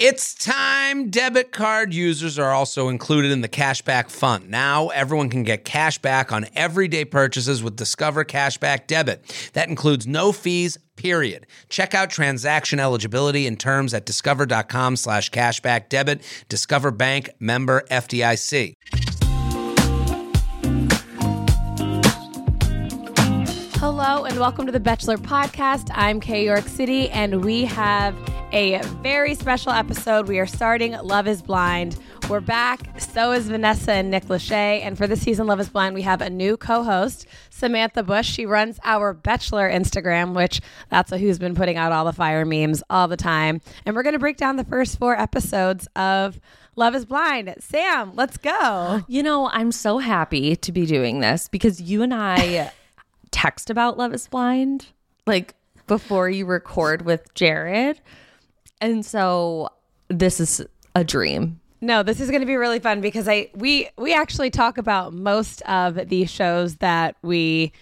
It's time. Debit card users are also included in the cashback fund. Now, everyone can get cash back on everyday purchases with Discover Cashback Debit. That includes no fees, period. Check out transaction eligibility and terms at discover.com slash cashback debit. Discover Bank member FDIC. And welcome to the Betchelor Podcast. I'm Kay York City and we have a very special episode. We are starting Love is Blind. We're back. So is Vanessa and Nick Lachey. And for this season, Love is Blind, we have a new co host, Samantha Bush. She runs our Betchelor Instagram, which that's who's been putting out all the fire memes all the time. And we're going to break down the first four episodes of Love is Blind. Sam, let's go. You know, I'm so happy to be doing this because you and I text about Love is Blind like before you record with Jared. And so this is a dream. No, this is going to be really fun because I we we actually talk about most of the shows that we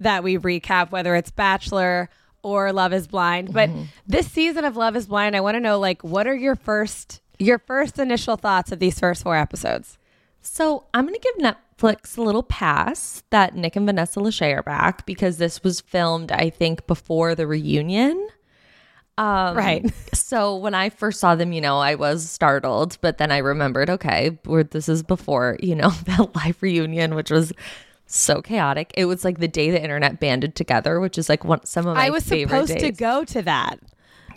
that we recap whether it's Bachelor or Love is Blind. But mm-hmm. this season of Love is Blind, I want to know like what are your first your first initial thoughts of these first four episodes? So I'm going to give Netflix a little pass that Nick and Vanessa Lachey are back because this was filmed, I think, before the reunion. Um, Right. So when I first saw them, you know, I was startled, but then I remembered, okay, we're, this is before, you know, that live reunion, which was so chaotic. It was like the day the internet banded together, which is like one some of my favorite days. I was favorite supposed to go to that.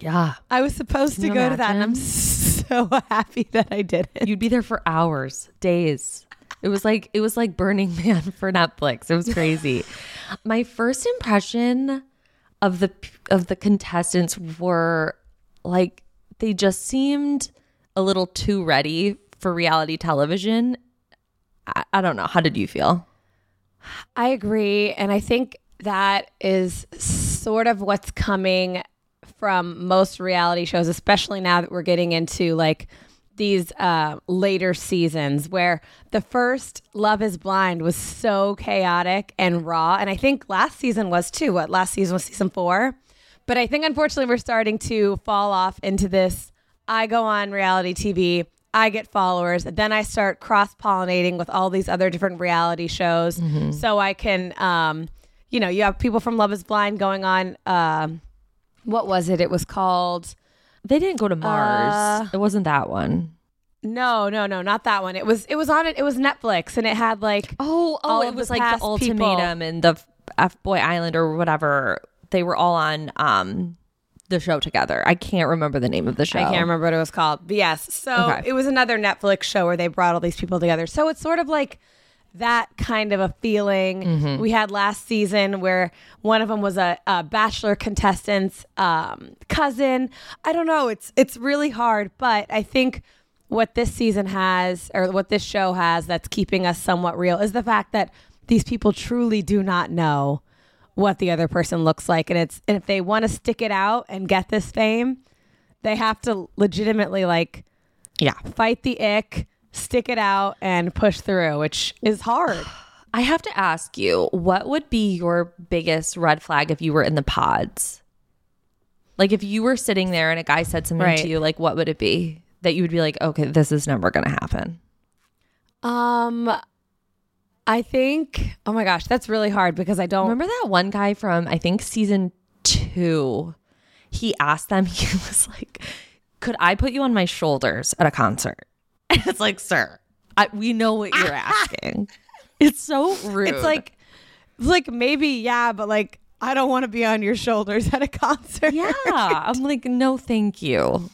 Yeah, I was supposed to Can you go to that and I'm so happy that I didn't. you'd be there for hours, days. It was like it was like Burning Man for Netflix. It was crazy. My first impression of the of the contestants were like they just seemed a little too ready for reality television. I, I don't know. How did you feel? I agree. And I think that is sort of what's coming from most reality shows, especially now that we're getting into like these uh, later seasons where the first Love is Blind was so chaotic and raw. And I think last season was too. What last season was season four? But I think unfortunately we're starting to fall off into this. I go on reality TV, I get followers, then I start cross pollinating with all these other different reality shows. So I can, um, you know, you have people from Love is Blind going on. Um, what was it? It was called. They didn't go to Mars. Uh, it wasn't that one. No, no, no, not that one. It was it was on it. It was Netflix, and it had like Oh, oh, it the was like the ultimatum and the F Boy Island or whatever. They were all on um the show together. I can't remember the name of the show. I can't remember what it was called. But yes, so Okay. it was another Netflix show where they brought all these people together. So it's sort of like that kind of a feeling Mm-hmm. we had last season where one of them was a, a bachelor contestant's um, cousin. I don't know. It's it's really hard, but I think what this season has or what this show has that's keeping us somewhat real is the fact that these people truly do not know what the other person looks like and it's and if they want to stick it out and get this fame they have to legitimately like Yeah. fight the ick stick it out and push through which is hard I have to ask you, what would be your biggest red flag if you were in the pods? Like if you were sitting there and a guy said something Right. to you, like what would it be that you would be like, okay, this is never going to happen? um i think oh my gosh that's really hard because i don't Remember that one guy from I think season two? He asked them. He was like, "Could I put you on my shoulders at a concert?" And it's like, "Sir, I, we know what you're asking." it's so rude. it's like like maybe yeah but like i don't want to be on your shoulders at a concert yeah. I'm like, no, thank you.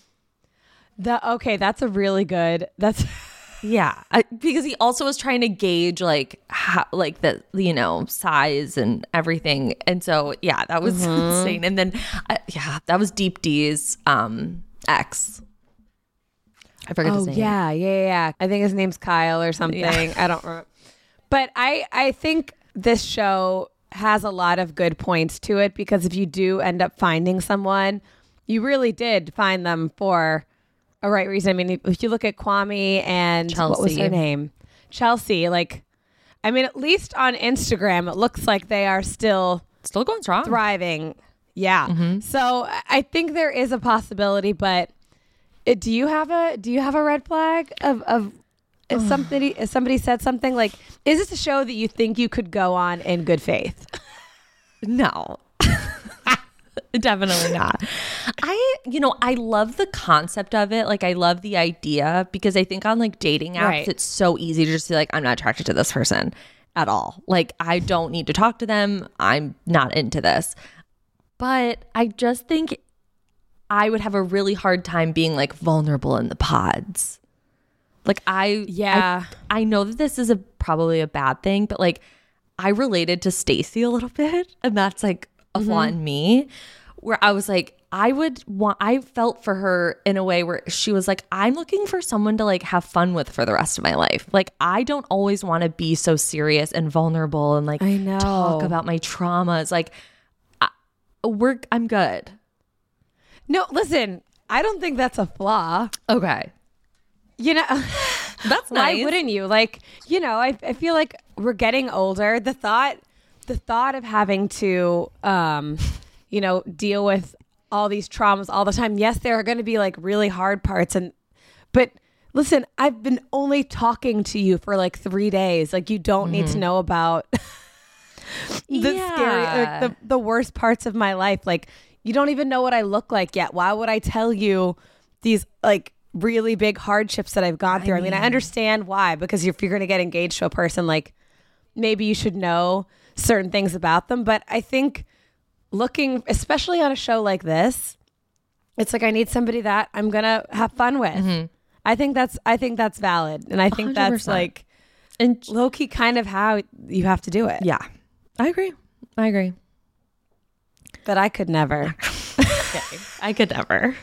the okay that's a really good that's Yeah, I, because he also was trying to gauge like how, like the you know size and everything, and so yeah, that was insane. And then uh, yeah, that was Deepti's um ex. I forget Oh his name. yeah, yeah, yeah. I think his name's Kyle or something. I don't remember. But I I think this show has a lot of good points to it because if you do end up finding someone, you really did find them for a right reason. I mean, if you look at Kwame and what was her name? Chelsea, like I mean, at least on Instagram, it looks like they are still still going strong. thriving. Yeah. Mm-hmm. So I- think there is a possibility, but Uh, do you have a Do you have a red flag of of if somebody if somebody said something like, "Is this a show that you think you could go on in good faith?" No. Definitely not. I, you know, I love the concept of it. Like, I love the idea because I think on like dating apps, Right. it's so easy to just be like, I'm not attracted to this person at all. Like, I don't need to talk to them. I'm not into this. But I just think I would have a really hard time being like vulnerable in the pods. Like, I, Yeah. I, I know that this is a probably a bad thing, but like I related to Stacy a little bit, and that's like a flaw mm-hmm. in me, where I was like, I would want, I felt for her in a way where she was like, I'm looking for someone to like have fun with for the rest of my life. Like, I don't always want to be so serious and vulnerable and like I know. talk about my traumas. Like, I, we're, I'm good. No, listen. I don't think that's a flaw. Okay. You know, That's nice. why wouldn't you? Like, you know, I, I feel like we're getting older. The thought, the thought of having to, um, you know, deal with all these traumas all the time. Yes, there are going to be like really hard parts, and but listen, I've been only talking to you for like three days. Like, you don't need to know about the scary, like, the the worst parts of my life. Like, you don't even know what I look like yet. Why would I tell you these like really big hardships that I've gone through? I mean, I understand why because if you're going to get engaged to a person, like maybe you should know certain things about them. But I think looking, especially on a show like this, it's like I need somebody that I'm gonna have fun with. Mm-hmm. I think that's I think that's valid, and I think that's 100%. like and low key kind of how you have to do it. yeah, I agree. I agree. But I could never. I could never.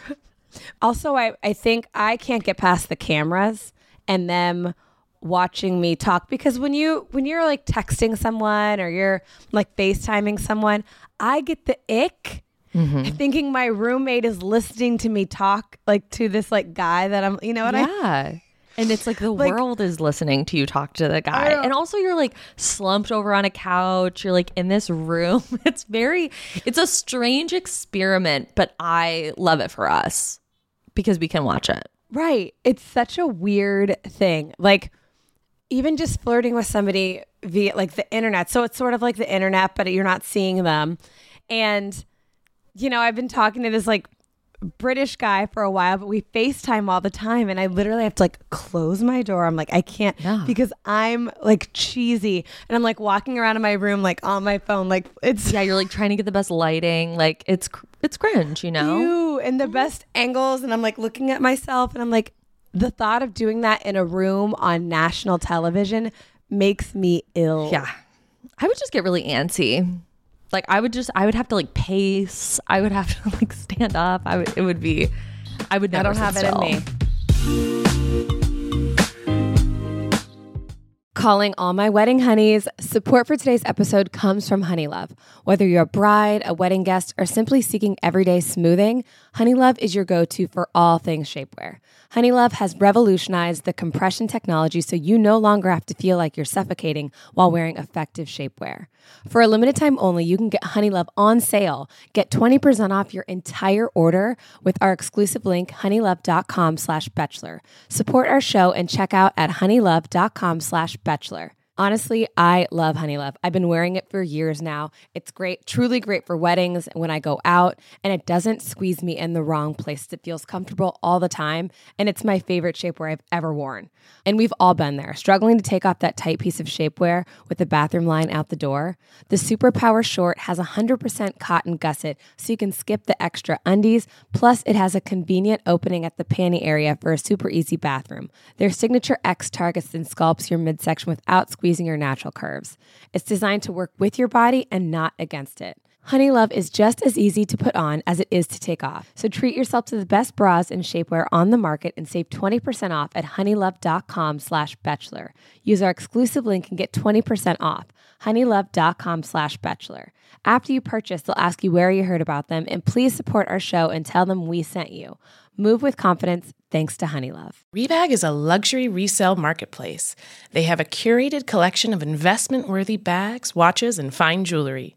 Also, I, I think I can't get past the cameras and them watching me talk because when you when you're like texting someone or you're like FaceTiming someone, I get the ick mm-hmm. thinking my roommate is listening to me talk like to this like guy that I'm you know what I yeah. And it's like the Like- world is listening to you talk to the guy. And also you're like slumped over on a couch. You're like in this room. It's very it's a strange experiment, but I love it for us because we can watch it. Right. It's such a weird thing. Like even just flirting with somebody via like the internet. So it's sort of like the internet, but you're not seeing them. And you know, I've been talking to this like British guy for a while, but we FaceTime all the time and I literally have to like close my door. I'm like, I can't Yeah. because I'm like cheesy and I'm like walking around in my room like on my phone. Like it's Yeah, you're like trying to get the best lighting. Like it's it's cringe, you know? you and the best angles and i'm like looking at myself and i'm like the thought of doing that in a room on national television makes me ill Yeah. I would just get really antsy. Like I would just I would have to like pace. I would have to like stand up. I would it would be I would never i don't have sit it in me Calling all my wedding honeys. Support for today's episode comes from Honeylove. Whether you're a bride, a wedding guest, or simply seeking everyday smoothing, Honeylove is your go to for all things shapewear. Honeylove has revolutionized the compression technology so you no longer have to feel like you're suffocating while wearing effective shapewear. For a limited time only, you can get Honeylove on sale. Get 20% off your entire order with our exclusive link, honeylove.com slash bachelor. Support our show and check out at honeylove.com slash bachelor. Honestly, I love Honeylove. I've been wearing it for years now. It's great, truly great for weddings when I go out, and it doesn't squeeze me in the wrong place. It feels comfortable all the time, and it's my favorite shapewear I've ever worn. And we've all been there, struggling to take off that tight piece of shapewear with the bathroom line out the door. The Superpower Short has 100% cotton gusset, so you can skip the extra undies. Plus, it has a convenient opening at the panty area for a super easy bathroom. Their signature X targets and sculpts your midsection without squeezing your natural curves. It's designed to work with your body and not against it. Honeylove is just as easy to put on as it is to take off. So treat yourself to the best bras and shapewear on the market and save 20% off at honeylove.com slash bachelor. Use our exclusive link and get 20% off. honeylove.com slash bachelor. After you purchase, they'll ask you where you heard about them and please support our show and tell them we sent you. Move with confidence thanks to Honeylove. Rebag is a luxury resale marketplace. They have a curated collection of investment worthy bags, watches, and fine jewelry.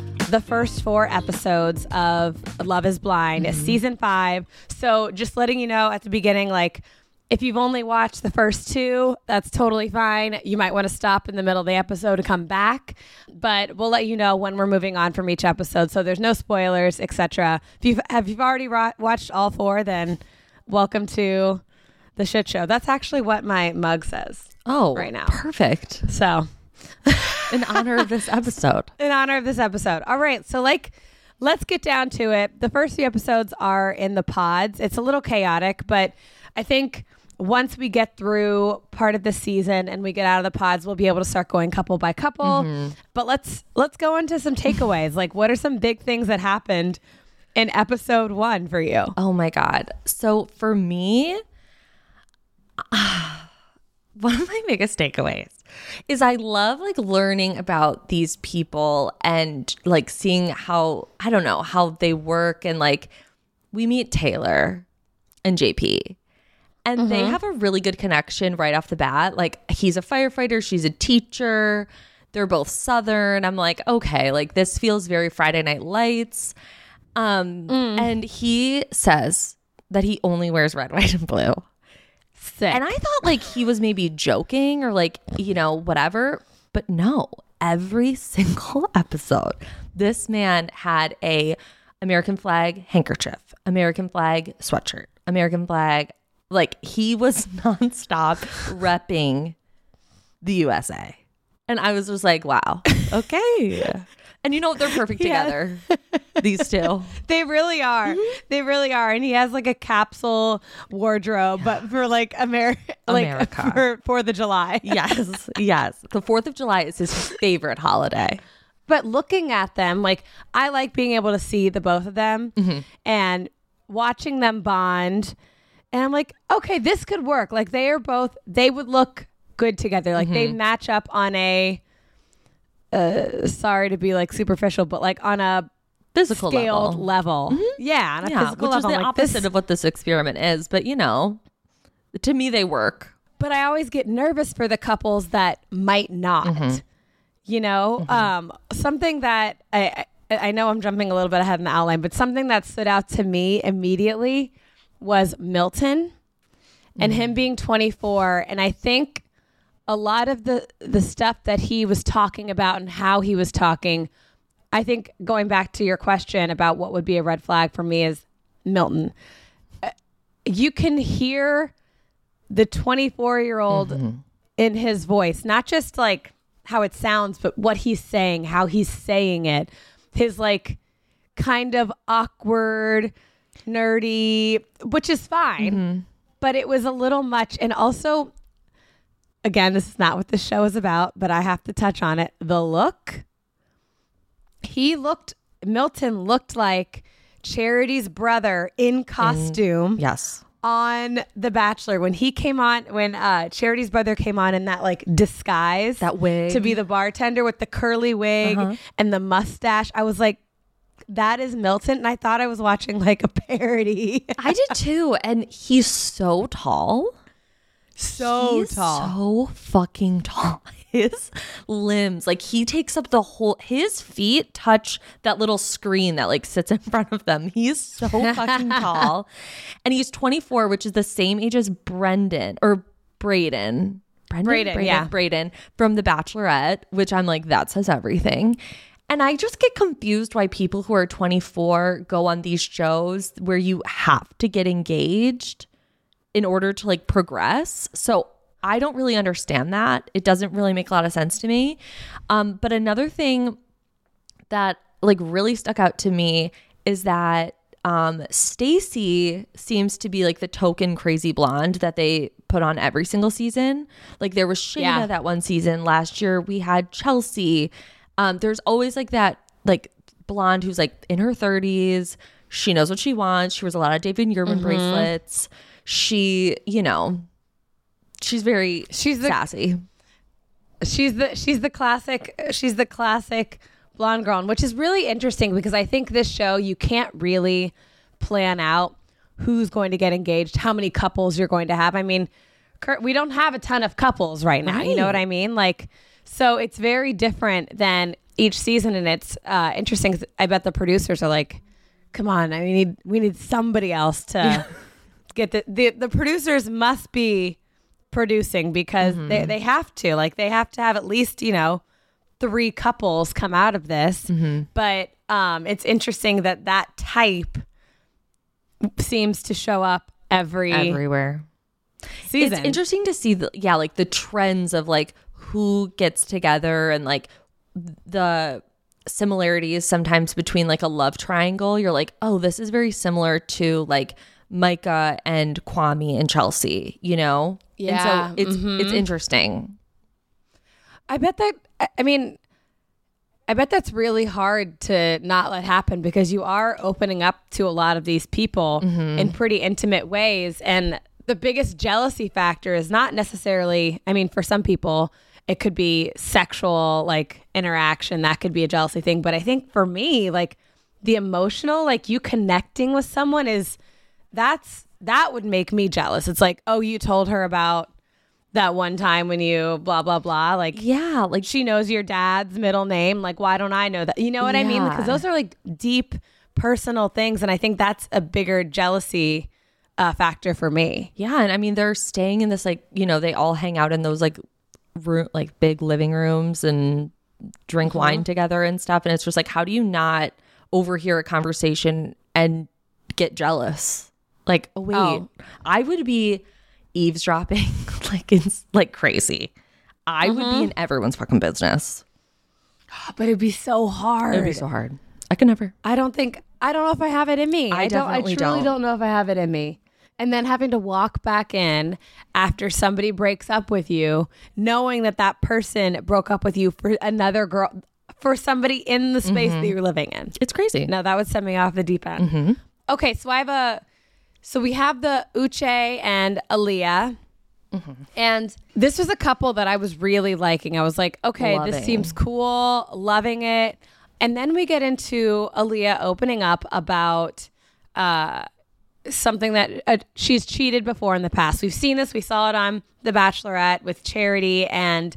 the first four episodes of Love is Blind, Mm-hmm. season five. So just letting you know at the beginning, like, if you've only watched the first two, that's totally fine. You might want to stop in the middle of the episode to come back, but we'll let you know when we're moving on from each episode. So there's no spoilers, etc. If you've have you've already ro- watched all four, then welcome to the shit show. That's actually what my mug says. Oh, Right now. Perfect. So In honor of this episode. in honor of this episode. All right, so like let's get down to it. The first few episodes are in the pods. It's a little chaotic, but I think once we get through part of the season and we get out of the pods, we'll be able to start going couple by couple. Mm-hmm. But let's let's go into some takeaways. like what are some big things that happened in episode 1 for you? Oh my God. So for me, one of my biggest takeaways is I love like learning about these people and like seeing how, I don't know, how they work. And like we meet Taylor and JP. And they have a really good connection right off the bat. Like he's a firefighter, she's a teacher. They're both southern. I'm like, okay, like this feels very Friday Night Lights. Um, and he says that he only wears red, white, and blue. Sick. And I thought like he was maybe joking or like, you know, whatever. But no, every single episode, this man had a American flag handkerchief, American flag sweatshirt, American flag. Like he was nonstop repping the USA. And I was just like, wow, okay. And you know, they're perfect together, these two. They really are. Mm-hmm. They really are. And he has like a capsule wardrobe, but for like Ameri- like America. for Fourth of July. Yes, yes. The 4th of July is his favorite holiday. But looking at them, like I like being able to see the both of them mm-hmm. and watching them bond. And I'm like, okay, this could work. Like they are both, they would look good together. Like they mm-hmm. match up on a, uh, sorry to be like superficial, but like on a Physical scaled level. level. Yeah, on a yeah, physical which level. is the like, opposite this- of what this experiment is. But you know, to me, they work. but I always get nervous for the couples that might not. Mm-hmm. You know, um, something that I, I I know I'm jumping a little bit ahead in the outline, but something that stood out to me immediately was Milton and Mm-hmm. him being 24, and I think a lot of the the stuff that he was talking about and how he was talking. I think going back to your question about what would be a red flag for me is Milton. Uh, You can hear the 24 year old in his voice, not just like how it sounds, but what he's saying, how he's saying it, his like kind of awkward, nerdy, which is fine, but it was a little much. And also, again, this is not what the show is about, but I have to touch on it. The look, he looked, Milton looked like Charity's brother in costume Yes. on The Bachelor when he came on when uh Charity's brother came on in that like disguise That wig. to be the bartender with the curly wig and the mustache. I was like, that is Milton, and I thought I was watching like a parody. I did too. And he's so tall. So tall. So fucking tall. His limbs, like he takes up the whole his feet touch that little screen that like sits in front of them. He's so fucking tall. And he's 24, which is the same age as Brendan or Braden. Brendan? Brayden, yeah. Brayden from The Bachelorette, which I'm like, that says everything. And I just get confused why people who are 24 go on these shows where you have to get engaged in order to like progress. So I don't really understand that. It doesn't really make a lot of sense to me. Um, but another thing that like really stuck out to me is that um Stacy seems to be like the token crazy blonde that they put on every single season. Like there was Shaina Yeah. that one season. Last year we had Chelsea. Um there's always like that like blonde who's like in her 30s She knows what she wants. She wears a lot of David Yurman Mm-hmm. bracelets. She, you know, she's very She's the- sassy. she's the she's the classic she's the classic blonde girl, which is really interesting because I think this show you can't really plan out who's going to get engaged, how many couples you're going to have. I mean, we don't have a ton of couples right now. You know what I mean? Like, so it's very different than each season, and it's uh, interesting. I bet the producers are like, "Come on, I need we need somebody else to get the, the the producers must be producing because they, they have to like they have to have at least you know three couples come out of this but um it's interesting that that type seems to show up every Everywhere. season It's interesting to see the yeah, like the trends of like who gets together and like the similarities sometimes between like a love triangle. You're like, oh, this is very similar to like Micah and Kwame and Chelsea, you know? Yeah, And so it's mm-hmm. it's interesting. i bet that I- i mean i bet that's really hard to not let happen because you are opening up to a lot of these people mm-hmm. in pretty intimate ways. And the biggest jealousy factor is not necessarily i mean for some people it could be sexual like interaction. That could be a jealousy thing. But i think for me like the emotional like you connecting with someone is that's that would make me jealous. It's like oh you told her about that one time when you blah blah blah. Like Yeah, like she knows your dad's middle name. Like why don't i know that? You know what i mean? Because those are like deep personal things. And i think that's a bigger jealousy uh, factor for me. Yeah, and I mean they're staying in this like you know they all hang out in those like room like big living rooms and drink wine together and stuff, and it's just like how do you not overhear a conversation and get jealous? Like oh wait, Oh. I would be eavesdropping like it's like crazy. I would be in everyone's fucking business. but it'd be so hard It'd be so hard. I could never. i don't think i don't know if i have it in me I don't i truly don't. don't know if i have it in me and then having to walk back in after somebody breaks up with you knowing that that person broke up with you for another girl for somebody in the space that you're living in It's crazy. No, that would send me off the deep end. Mm-hmm. Okay, so I have a. So we have the Uche and Aaliyah. Mm-hmm. And this was a couple that I was really liking. I was like, okay, this seems cool, loving it. And then we get into Aaliyah opening up about uh, something that uh, she's cheated before in the past. We've seen this. We saw it on The Bachelorette with Charity and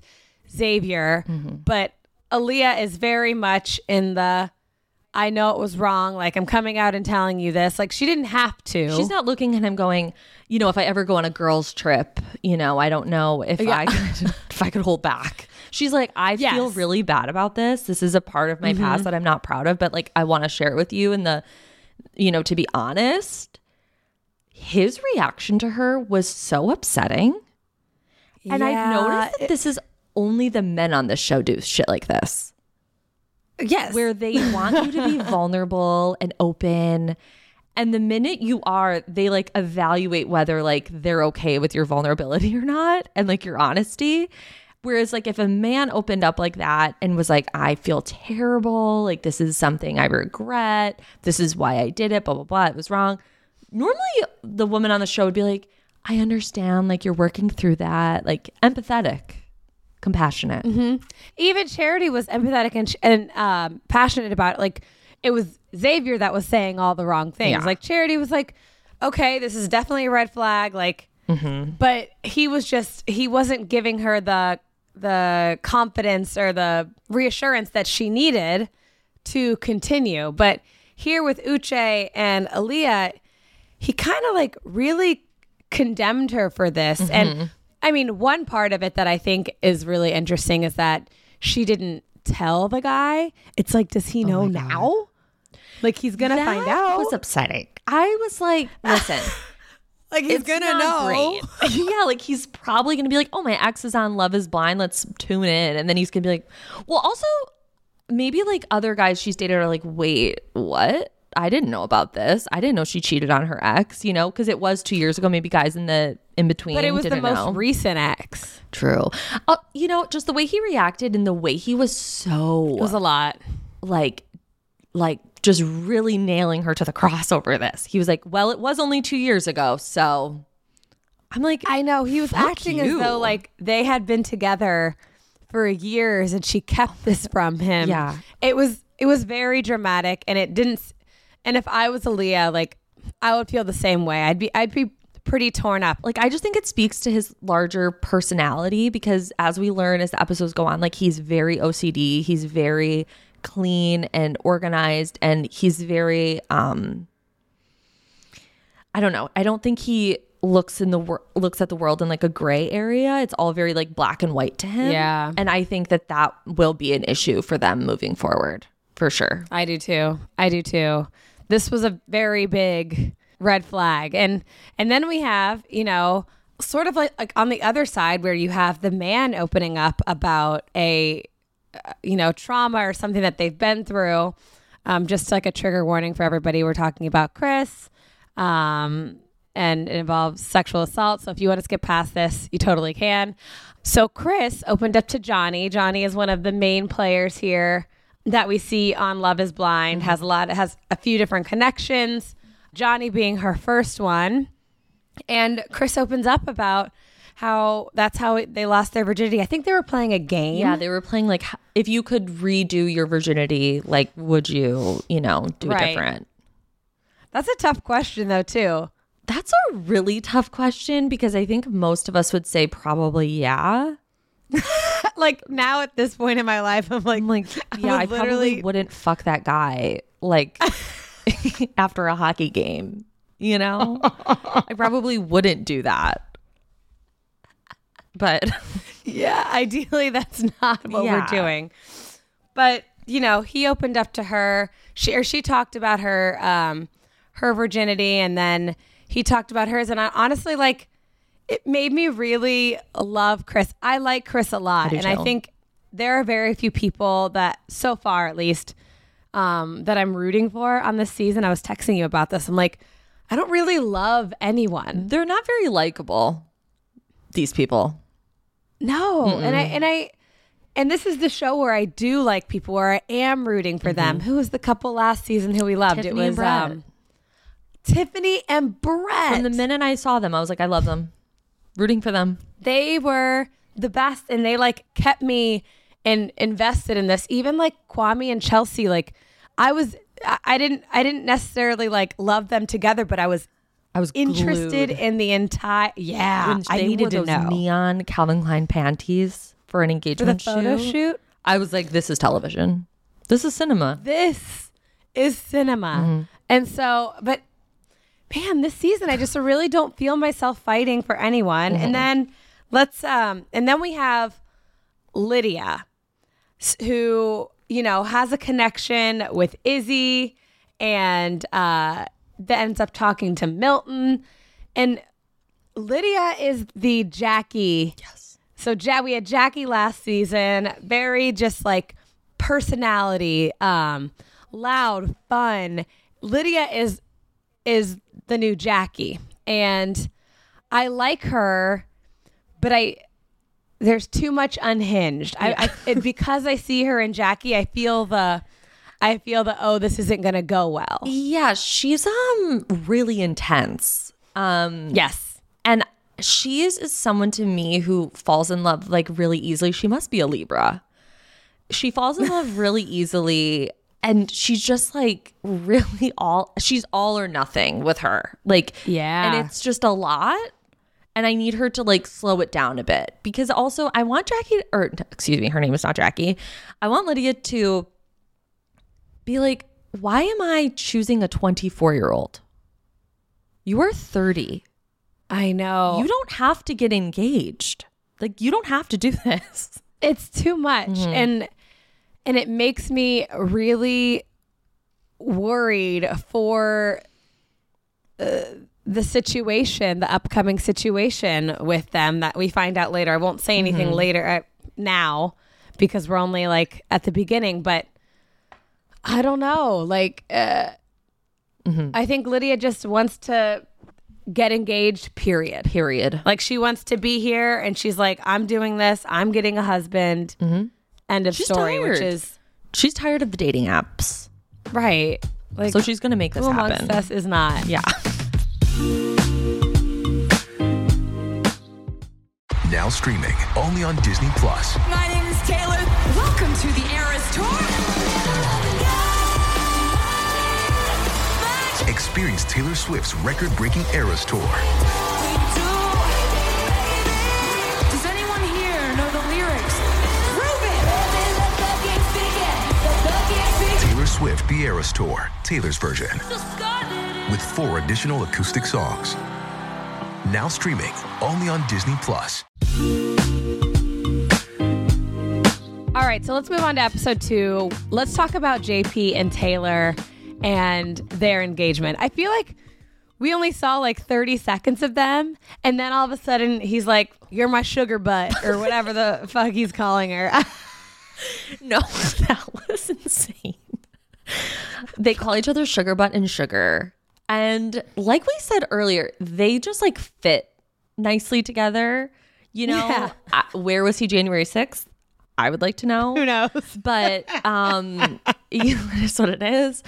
Xavier. Mm-hmm. But Aaliyah is very much in the I know it was wrong. Like I'm coming out and telling you this. Like she didn't have to. She's not looking at him going, you know, if I ever go on a girls' trip, you know, I don't know if I could, if I could hold back. She's like, I feel Yes. Mm-hmm. really bad about this. This is a part of my past that I'm not proud of, but like I want to share it with you. And the, you know, to be honest, his reaction to her was so upsetting. And I've noticed that this is only the men on this show do shit like this yes. where they want you to be vulnerable and open. And the minute you are, they like evaluate whether like they're okay with your vulnerability or not and like your honesty. Whereas like if a man opened up like that and was like, I feel terrible, like this is something I regret, this is why I did it, blah, blah, blah, it was wrong. Normally the woman on the show would be like, I understand, like you're working through that, like empathetic, compassionate. even Charity was empathetic and, and um, passionate about it. Like it was Xavier that was saying all the wrong things. Yeah. Like Charity was like, okay, this is definitely a red flag. Like, Mm-hmm. but he was just he wasn't giving her the the confidence or the reassurance that she needed to continue. But here with Uche and Aaliyah, he kind of like really condemned her for this. Mm-hmm. And I mean, one part of it that I think is really interesting is that she didn't tell the guy. It's like, does he oh know now? Like he's gonna find out. That was upsetting. I was like, listen, like he's gonna know. yeah, like he's probably gonna be like, oh, my ex is on Love Is Blind. Let's tune in, and then he's gonna be like, well, also maybe like other guys she's dated are like, wait, what? I didn't know about this. I didn't know she cheated on her ex. You know, because it was two years ago. Maybe guys in the in between, But it was the most know. recent ex. True. Uh, you know, just the way he reacted and the way he was so It was a lot. like like just really nailing her to the cross over this. He was like, "Well, it was only 2 years ago." So I'm like, I know he was acting you. as though like they had been together for years and she kept this from him. Yeah. It was it was very dramatic and it didn't and if I was Aaliyah, like I would feel the same way. I'd be I'd be pretty torn up. like I just think it speaks to his larger personality because as we learn as the episodes go on, like he's very OCD, he's very clean and organized and he's very um I don't know. I don't think he looks in the wor- looks at the world in like a gray area. It's all very like black and white to him. Yeah. And I think that that will be an issue for them moving forward. For sure. I do too. I do too. This was a very big red flag. And and then we have, you know, sort of like, like on the other side where you have the man opening up about a uh, you know, trauma or something that they've been through. Um, just like a trigger warning for everybody. We're talking about Chris. Um, and it involves sexual assault. So if you want to skip past this, you totally can. So Chris opened up to Johnie. Johnie is one of the main players here that we see on Love is Blind. Has a lot has a few different connections. Johnie being her first one. And Chris opens up about how that's how it, they lost their virginity. I think they were playing a game. Yeah, they were playing like if you could redo your virginity, like would you, you know, do it Right. different? That's a tough question though, too. That's a really tough question because I think most of us would say probably yeah. Like now at this point in my life, I'm like, I'm like, yeah, I probably literally- wouldn't fuck that guy like after a hockey game, you know? I probably wouldn't do that. But Yeah, ideally that's not what Yeah. we're doing. But you know, he opened up to her. She or she talked about her um her virginity, and then he talked about hers. And I, honestly, like, it made me really love Chris. I like Chris a lot, do and I think there are very few people that, so far at least, um, that I'm rooting for on this season. I was texting you about this. I'm like, I don't really love anyone. they're not very likable, these people. No, and I and I and this is the show where I do like people where I am rooting for them. Who was the couple last season who we loved? Tiffany it was um Tiffany and Brett. From the minute I saw them, I was like, I love them. Rooting for them. they were the best and they like kept me and invested in this. Even like Kwame and Chelsea, like I was I- didn't I didn't necessarily like love them together, but I was I was interested glued. in the entire yeah. I needed to those know. neon Calvin Klein panties for an for engagement photo shoot. shoot. I was like, this is television. This is cinema. this is cinema. And so, but man, this season I just really don't feel myself fighting for anyone. And then let's um and then we have Lydia who, you know, has a connection with Izzy and uh that ends up talking to Milton and Lydia is the Jackie. Yes. So ja- we had Jackie last season, very just like personality, um, loud, fun. Lydia is is the new Jackie, and I like her, but I there's too much unhinged. I, I it, because I see her and Jackie, I feel the I feel the oh this isn't gonna go well. Yeah, she's um really intense. Um Yes. and she is, is someone to me who falls in love like really easily. She must be a Libra. She falls in love really easily and she's just like really all she's all or nothing with her. Like Yeah. and it's just a lot. And I need her to like slow it down a bit because also I want Jackie or excuse me, her name is not Jackie. I want Lydia to be like, why am I choosing a 24 year old? You are 30. I know. You don't have to get engaged. Like, you don't have to do this. it's too much and and it makes me really worried for uh, the situation the upcoming situation with them that we find out later i won't say anything later uh, now because we're only like at the beginning but i don't know like uh, i think lydia just wants to get engaged period Period. like she wants to be here and she's like, I'm doing this. I'm getting a husband. End of She's story, which is She's tired of the dating apps. right. Like, so she's gonna make this happen. us is not? Yeah. Now streaming only on Disney Plus. My name is Taylor. Welcome to the Eras Tour. Experience Taylor Swift's record-breaking Eras Tour. Swift The Eras Tour, Taylor's version, with four additional acoustic songs. Now streaming only on Disney Plus. All right, so let's move on to episode two. Let's talk about JP and Taylor and their engagement. I feel like we only saw like 30 seconds of them, and then all of a sudden he's like, You're my sugar butt, or whatever the fuck he's calling her. No, that was insane. They call each other sugar butt and sugar. And like we said earlier, they just like fit nicely together. You know, Yeah. I- where was he January 6th? I would like to know. Who knows? But um, you know, it is what it is.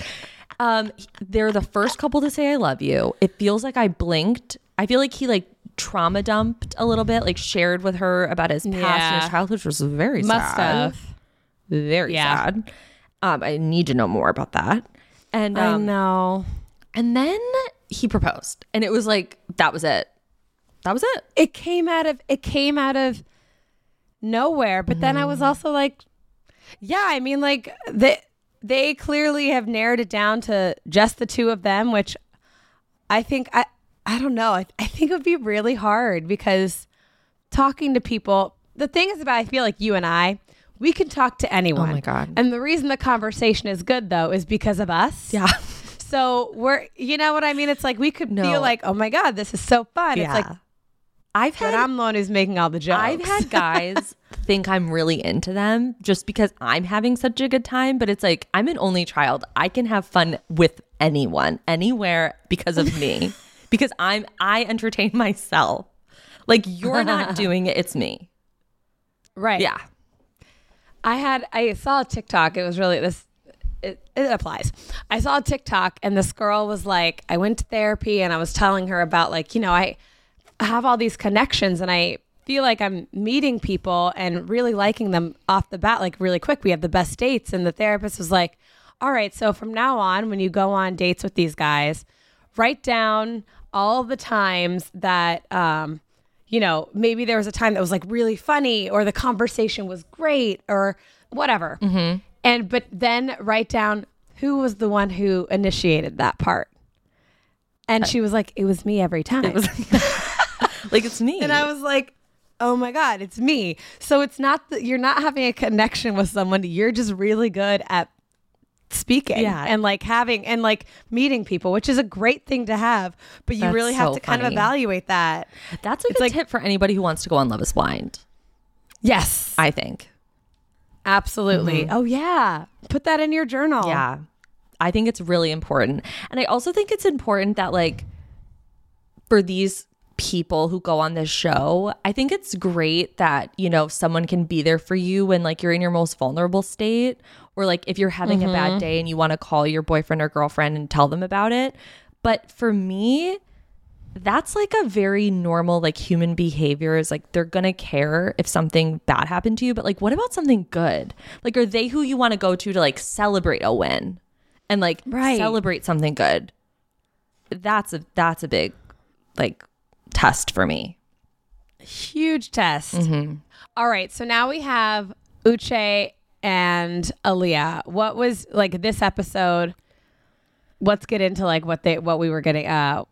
Um, they're the first couple to say I love you. It feels like I blinked. I feel like he like trauma dumped a little bit, like shared with her about his past and his childhood, which was very Must sad have. very Yeah. sad. Um, I need to know more about that. And I um, know. and then he proposed, and it was like that was it. That was it. It came out of it came out of nowhere. But then I was also like, yeah, I mean, like they they clearly have narrowed it down to just the two of them, which I think I I don't know. I, I think it would be really hard because talking to people. The thing is about I feel like you and I, we can talk to anyone. Oh my God. And the reason the conversation is good though is because of us. Yeah. So we're, you know what I mean? It's like we could No. feel like, oh my god, this is so fun. It's like, I've had. but I'm the one who's making all the jokes. I've had guys think I'm really into them just because I'm having such a good time, but it's like I'm an only child. I can have fun with anyone, anywhere because of me. because I'm I entertain myself. Like you're not doing it, it's me. right. Yeah. I had I saw a TikTok. It was really this. It, it applies. I saw a TikTok and this girl was like, I went to therapy and I was telling her about like, you know, I have all these connections and I feel like I'm meeting people and really liking them off the bat, like really quick. We have the best dates. And the therapist was like, all right, so from now on, when you go on dates with these guys, write down all the times that, um, you know, maybe there was a time that was like really funny or the conversation was great or whatever. Mm-hmm. And, but then write down who was the one who initiated that part. And she was like, it was me every time. Like it's me. And I was like, oh my God, it's me. So it's not that you're not having a connection with someone. You're just really good at speaking Yeah. and like having and like meeting people, which is a great thing to have. But you That's really have so to kind of evaluate that. That's a It's good like- tip for anybody who wants to go on Love is Blind, Yes, I think. absolutely. Mm-hmm. Oh, yeah. Put that in your journal. Yeah. I think it's really important. And I also think it's important that, like, for these people who go on this show, I think it's great that, you know, someone can be there for you when, like, you're in your most vulnerable state, or, like, if you're having a bad day and you want to call your boyfriend or girlfriend and tell them about it. But for me, that's like a very normal like human behavior is like they're gonna care if something bad happened to you but like what about something good like are they who you want to go to to like celebrate a win and like Right. celebrate something good that's a that's a big like test for me Huge test. Mm-hmm. All right. So now we have Uche and Aaliyah. What was like this episode? Let's get into like what they what we were getting uh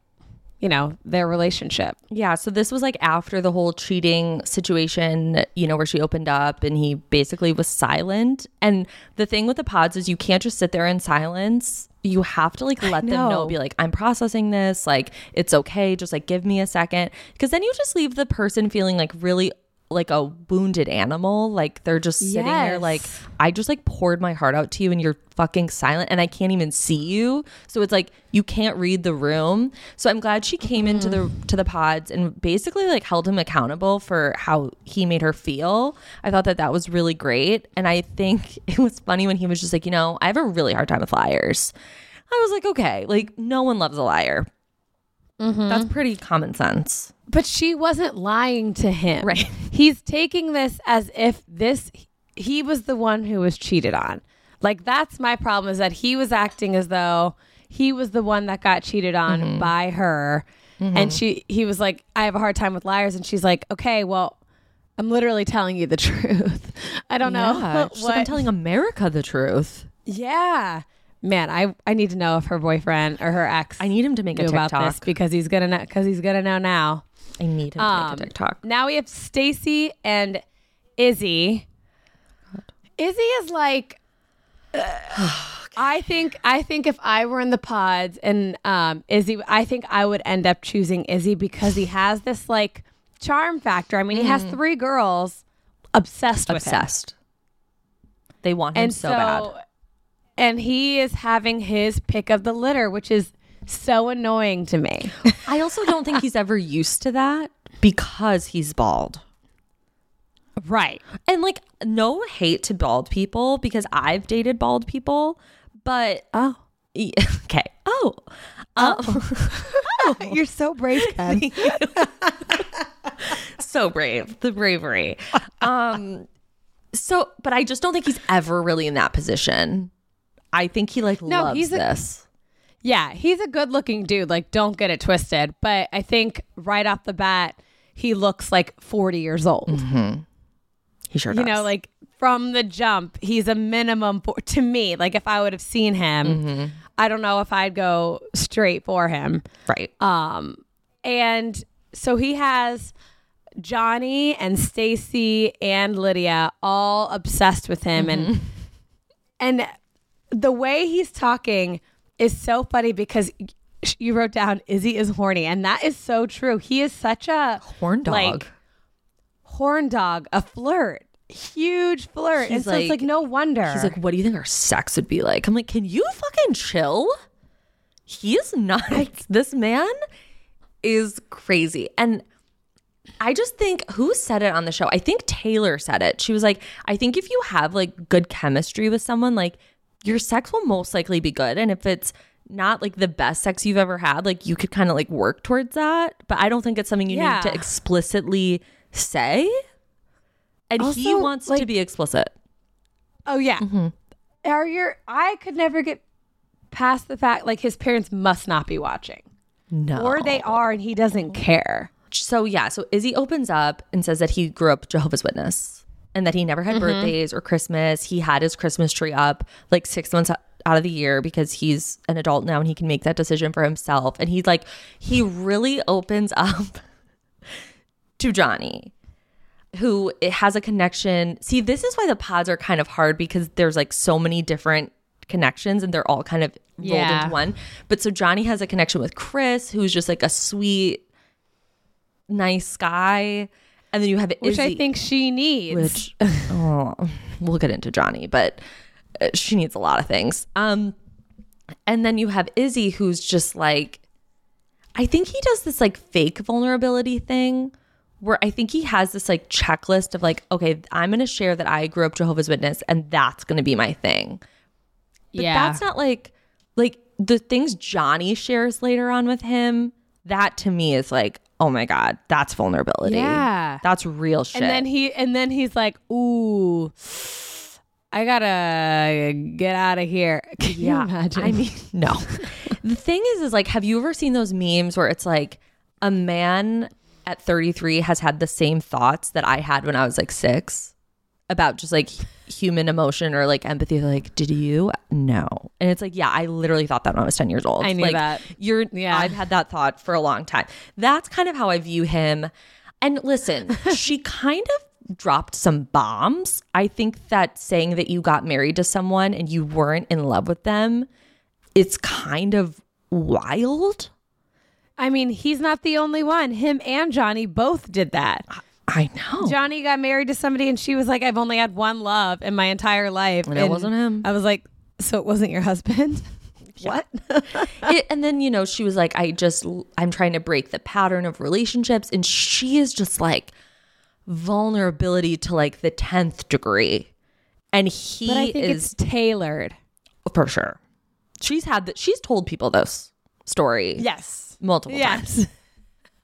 you know, their relationship. Yeah, so this was like after the whole cheating situation, you know, where she opened up and he basically was silent. And the thing with the pods is you can't just sit there in silence. You have to like let them know, know. be like, I'm processing this, like it's okay, just like give me a second. Because then you just leave the person feeling like really like a wounded animal. Like they're just sitting there like I just like poured my heart out to you and you're fucking silent and I can't even see you. So it's like you can't read the room. So I'm glad she came into the to the pods and basically like held him accountable for how he made her feel. I thought that that was really great and I think it was funny when he was just like, you know, I have a really hard time with liars. I was like, okay, like no one loves a liar. Mm-hmm. That's pretty common sense. But she wasn't lying to him. Right. He's taking this as if this he was the one who was cheated on. Like that's my problem is that he was acting as though he was the one that got cheated on Mm-hmm. by her. And she he was like, I have a hard time with liars. And she's like, Okay, well, I'm literally telling you the truth. I don't know. Yeah, she's like, I'm telling America the truth. Yeah. Man, I, I need to know if her boyfriend or her ex I need him to make a knew about this TikTok. because he's gonna know because he's gonna know now. I need him to Um, make a TikTok. Now we have Stacy and Izzy. Izzy is like I think I think if I were in the pods and um Izzy I think I would end up choosing Izzy because he has this like charm factor. I mean, he has three girls obsessed with him. Obsessed. They want him so, so, bad. and he is having his pick of the litter, which is so annoying to me. I also don't think he's ever used to that because he's bald. right. And like, no hate to bald people because I've dated bald people, but Oh. Yeah, okay. Oh, oh, You're so brave, Ken. so brave. The bravery. Um, so, but I just don't think he's ever really in that position. I think he like No, loves he's a- this. Yeah, he's a good looking dude. Like, don't get it twisted. But I think right off the bat, he looks like 40 years old. Mm-hmm. he sure does. You know, like from the jump, he's a minimum for, to me. Like, if I would have seen him, mm-hmm. I don't know if I'd go straight for him. right. Um, and so he has Johnie and Stacy and Lydia all obsessed with him, and mm-hmm. and the way he's talking is so funny because you wrote down Izzy is horny, and that is so true. He is such a Horn dog. like horn dog, a flirt, huge flirt, and He's so it's like- like no wonder. He's like, what do you think our sex would be like? I'm like, can you fucking chill? He is nuts. this man is crazy. And I just think who said it on the show? I think Taylor said it. She was like, I think if you have like good chemistry with someone, like your sex will most likely be good. And if it's not like the best sex you've ever had, like you could kind of like work towards that. But I don't think it's something you Yeah. need to explicitly say. And he Also, wants to be explicit. Oh yeah. Mm-hmm. Are your I could never get past the fact like his parents must not be watching. No. Or they are and he doesn't care. so yeah, so Izzy opens up and says that he grew up Jehovah's Witness and that he never had mm-hmm. birthdays or Christmas. He had his Christmas tree up like six months out of the year because he's an adult now and he can make that decision for himself. And he's like, he really opens up to Johnie, who has a connection. See, this is why the pods are kind of hard because there's like so many different connections and they're all kind of rolled Yeah. into one. But so Johnie has a connection with Chris, who's just like a sweet, nice guy. And then you have Which I think she needs. which oh, we'll get into Johnie, but uh, she needs a lot of things. Um, and then you have Izzy, who's just like, I think he does this like fake vulnerability thing where I think he has this like checklist of like, okay, I'm going to share that I grew up Jehovah's Witness and that's going to be my thing. But yeah. that's not like, like the things Johnie shares later on with him. That to me is like, oh my God, that's vulnerability. Yeah. That's real shit. and then he and then he's like, "Ooh, I gotta get out of here." Can you imagine? I mean, no. the thing is, is like, have you ever seen those memes where it's like a man at 33 has had the same thoughts that I had when I was like six about just like human emotion or like empathy? Like, did you? No. And it's like, yeah, I literally thought that when I was 10 years old. I knew like, that. You're, Yeah. I've had that thought for a long time. That's kind of how I view him. And listen, she kind of dropped some bombs. I think that saying that you got married to someone and you weren't in love with them, it's kind of wild. I mean, he's not the only one. Him and Johnie both did that. I know. Johnie got married to somebody and she was like, I've only had one love in my entire life. And it wasn't him. I was like, so it wasn't your husband? what? It- and then, you know, she was like, I just, I'm trying to break the pattern of relationships. And she is just like vulnerability to like the 10th degree. And he but I think is it's tailored. for sure. She's had that. She's told people this story. Yes. multiple Yes. times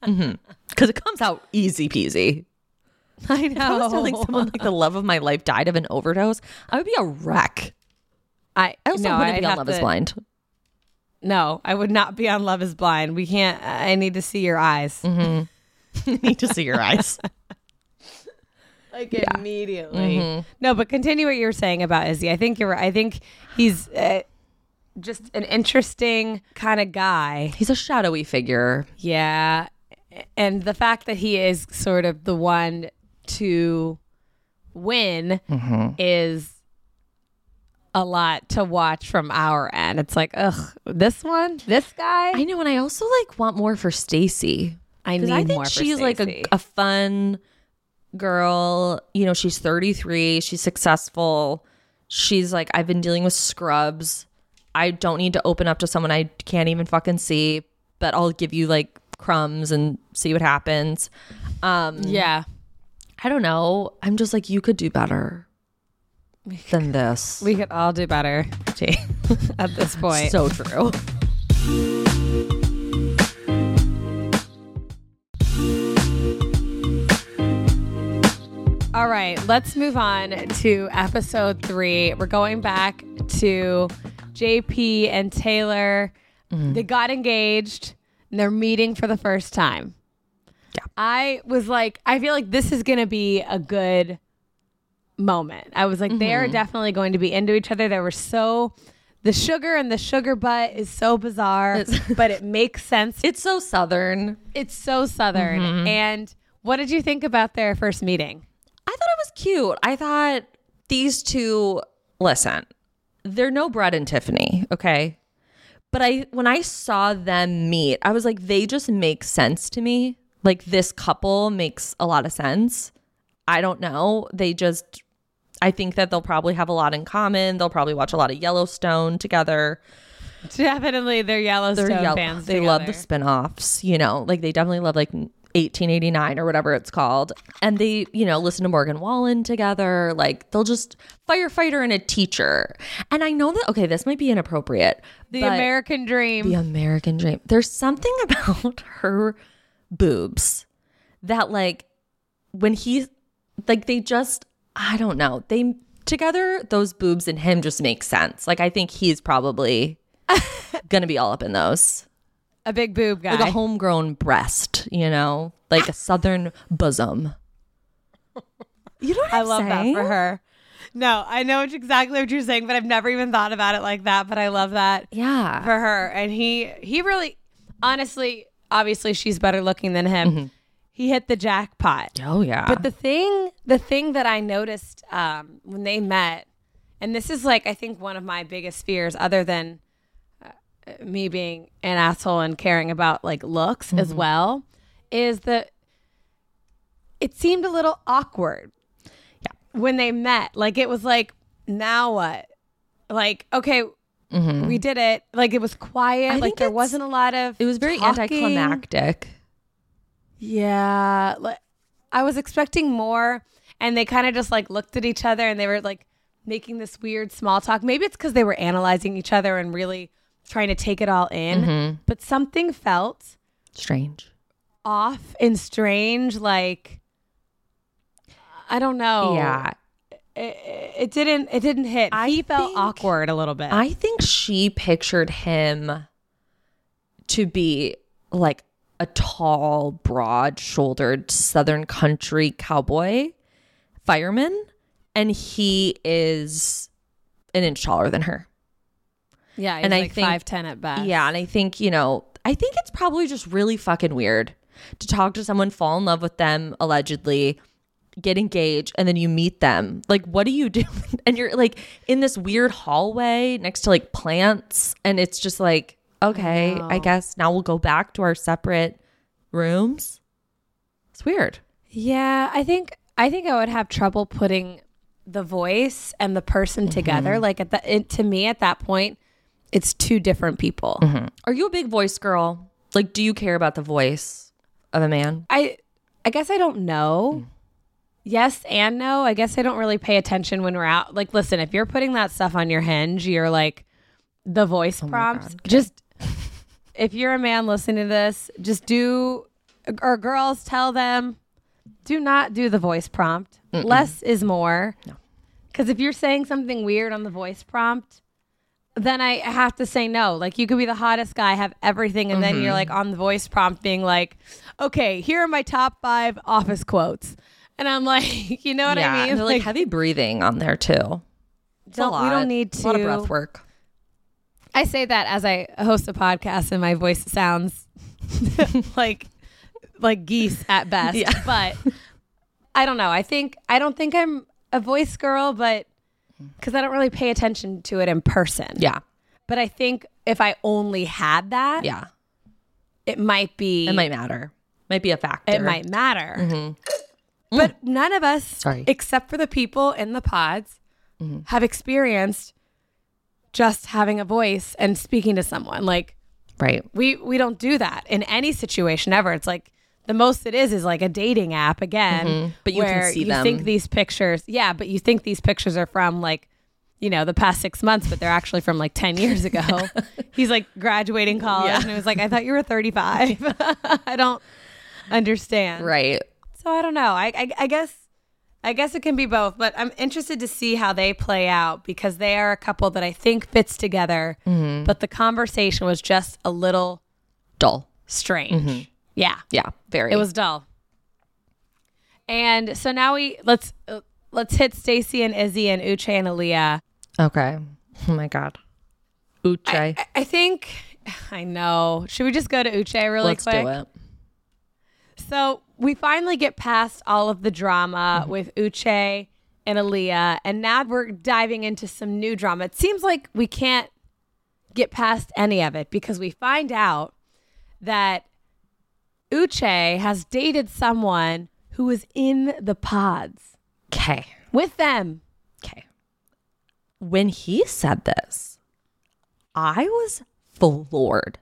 mm-hmm. because it comes out easy peasy. I know. If I was telling someone like the love of my life died of an overdose, I would be a wreck. I, I also no, wouldn't I'd be on Love Is Blind. No, I would not be on Love Is Blind. We can't. I need to see your eyes. Need to see your eyes. like immediately. No, but continue what you were saying about Izzy. I think you're right. I think he's uh, just an interesting kind of guy. He's a shadowy figure. Yeah. And the fact that he is sort of the one to win is a lot to watch from our end. It's like, ugh, this one, this guy. I know, and I also like want more for Stacy. I 'Cause need I think more for she's like a, a fun girl. You know, she's 33. She's successful. She's like, I've been dealing with scrubs. I don't need to open up to someone I can't even fucking see, but I'll give you like crumbs and see what happens. Um, yeah. I don't know. I'm just like, you could do better than this. We could all do better Gee. at this point. so true. All right, let's move on to episode three. We're going back to JP and Taylor. Mm-hmm. They got engaged and they're meeting for the first time. Yeah. I was like, I feel like this is going to be a good moment. I was like, they're definitely going to be into each other. They were so, the sugar and the sugar butt is so bizarre, It's- but it makes sense. It's so southern. It's so southern. Mm-hmm. And what did you think about their first meeting? I thought it was cute. I thought these two, listen, they're no Brett and Tiffany, okay? But I when I saw them meet, I was like, they just make sense to me. Like this couple makes a lot of sense. I don't know. They just I think that they'll probably have a lot in common. They'll probably watch a lot of Yellowstone together. Definitely, they're Yellowstone They're yell- fans. They love the together. spin-offs, you know, like they definitely love like 1889 or whatever it's called. And they, you know, listen to Morgan Wallen together. Like they'll just firefighter and a teacher. And I know that okay, this might be inappropriate. the American dream. the American dream. There's something about her boobs that like when he like they just I don't know. They together those boobs and him just make sense. Like I think he's probably gonna be all up in those a big boob guy. like a homegrown breast, you know, like a southern bosom. You know I love saying? that for her. No, I know exactly what you're saying, but I've never even thought about it like that. But I love that Yeah. for her. And he he really honestly, obviously she's better looking than him. He hit the jackpot. oh yeah. But the thing, the thing that I noticed um, when they met, and this is like I think one of my biggest fears, other than uh, me being an asshole and caring about like looks as well, is that it seemed a little awkward. Yeah. When they met, like it was like, now what? Like okay. We did it. Like it was quiet. I like there wasn't a lot of. it was very talking. anticlimactic. Yeah, like, I was expecting more, and they kind of just like looked at each other, and they were like making this weird small talk. Maybe it's because they were analyzing each other and really trying to take it all in. Mm-hmm. But something felt Strange. off and strange. Like I don't know. Yeah. It, it didn't. It didn't hit. I he felt think- awkward a little bit. I think she pictured him to be like a tall, broad shouldered Southern country cowboy fireman. And he is an inch taller than her. yeah, he's and I think- five ten at best. Yeah, and I think, you know, I think it's probably just really fucking weird to talk to someone, fall in love with them allegedly, get engaged, and then you meet them. Like, what do you do? And you're like in this weird hallway next to like plants, and it's just like, okay, I, guess now we'll go back to our separate rooms. It's weird. Yeah, I think I think I would have trouble putting the voice and the person mm-hmm. together. Like at the it, to me at that point, it's two different people. Mm-hmm. Are you a big voice girl? Like, do you care about the voice of a man? I I guess I don't know. Mm. Yes and no. I guess I don't really pay attention when we're out. Like, listen, if you're putting that stuff on your hinge, you're like the voice prompts. Just if you're a man listening to this, just do or girls tell them do not do the voice prompt. Less is more. No. Cuz if you're saying something weird on the voice prompt, then I have to say no. Like you could be the hottest guy, have everything, and then you're like on the voice prompt being like, "Okay, here are my top five office quotes," and I'm like, you know what yeah, I mean? they're like, heavy breathing on there too. It's a Don't- we lot. don't need to. a lot of breath work. I say that as I host a podcast and my voice sounds like like geese at best. Yeah. But I don't know. I think I don't think I'm a voice girl, but because I don't really pay attention to it in person. Yeah, But I think if I only had that, yeah, it might be it might matter. Might be a factor. it might matter. Mm-hmm. But none of us, Sorry. except for the people in the pods, have experienced just having a voice and speaking to someone. Like Right. we we don't do that in any situation ever. It's like the most it is is like a dating app again, Mm-hmm. But you can where see you them. think these pictures, yeah, but you think these pictures are from like you know the past six months, but they're actually from like ten years ago. He's like graduating college, Yeah. and it was like I thought you were thirty five. I don't understand, Right. So I don't know. I, I I guess I guess it can be both, but I'm interested to see how they play out because they are a couple that I think fits together. Mm-hmm. But the conversation was just a little Dull. strange. Yeah, Yeah. Very. it was dull. And so now we let's uh, let's hit Stacy and Izzy and Uche and Aaliyah. okay. Oh my god. Uche. I, I think I know. Should we just go to Uche really Let's quick? do it. So we finally get past all of the drama mm-hmm. with Uche and Aaliyah, and now we're diving into some new drama. It seems like we can't get past any of it because we find out that Uche has dated someone who was in the pods Okay. with them. Okay. When he said this, I was floored.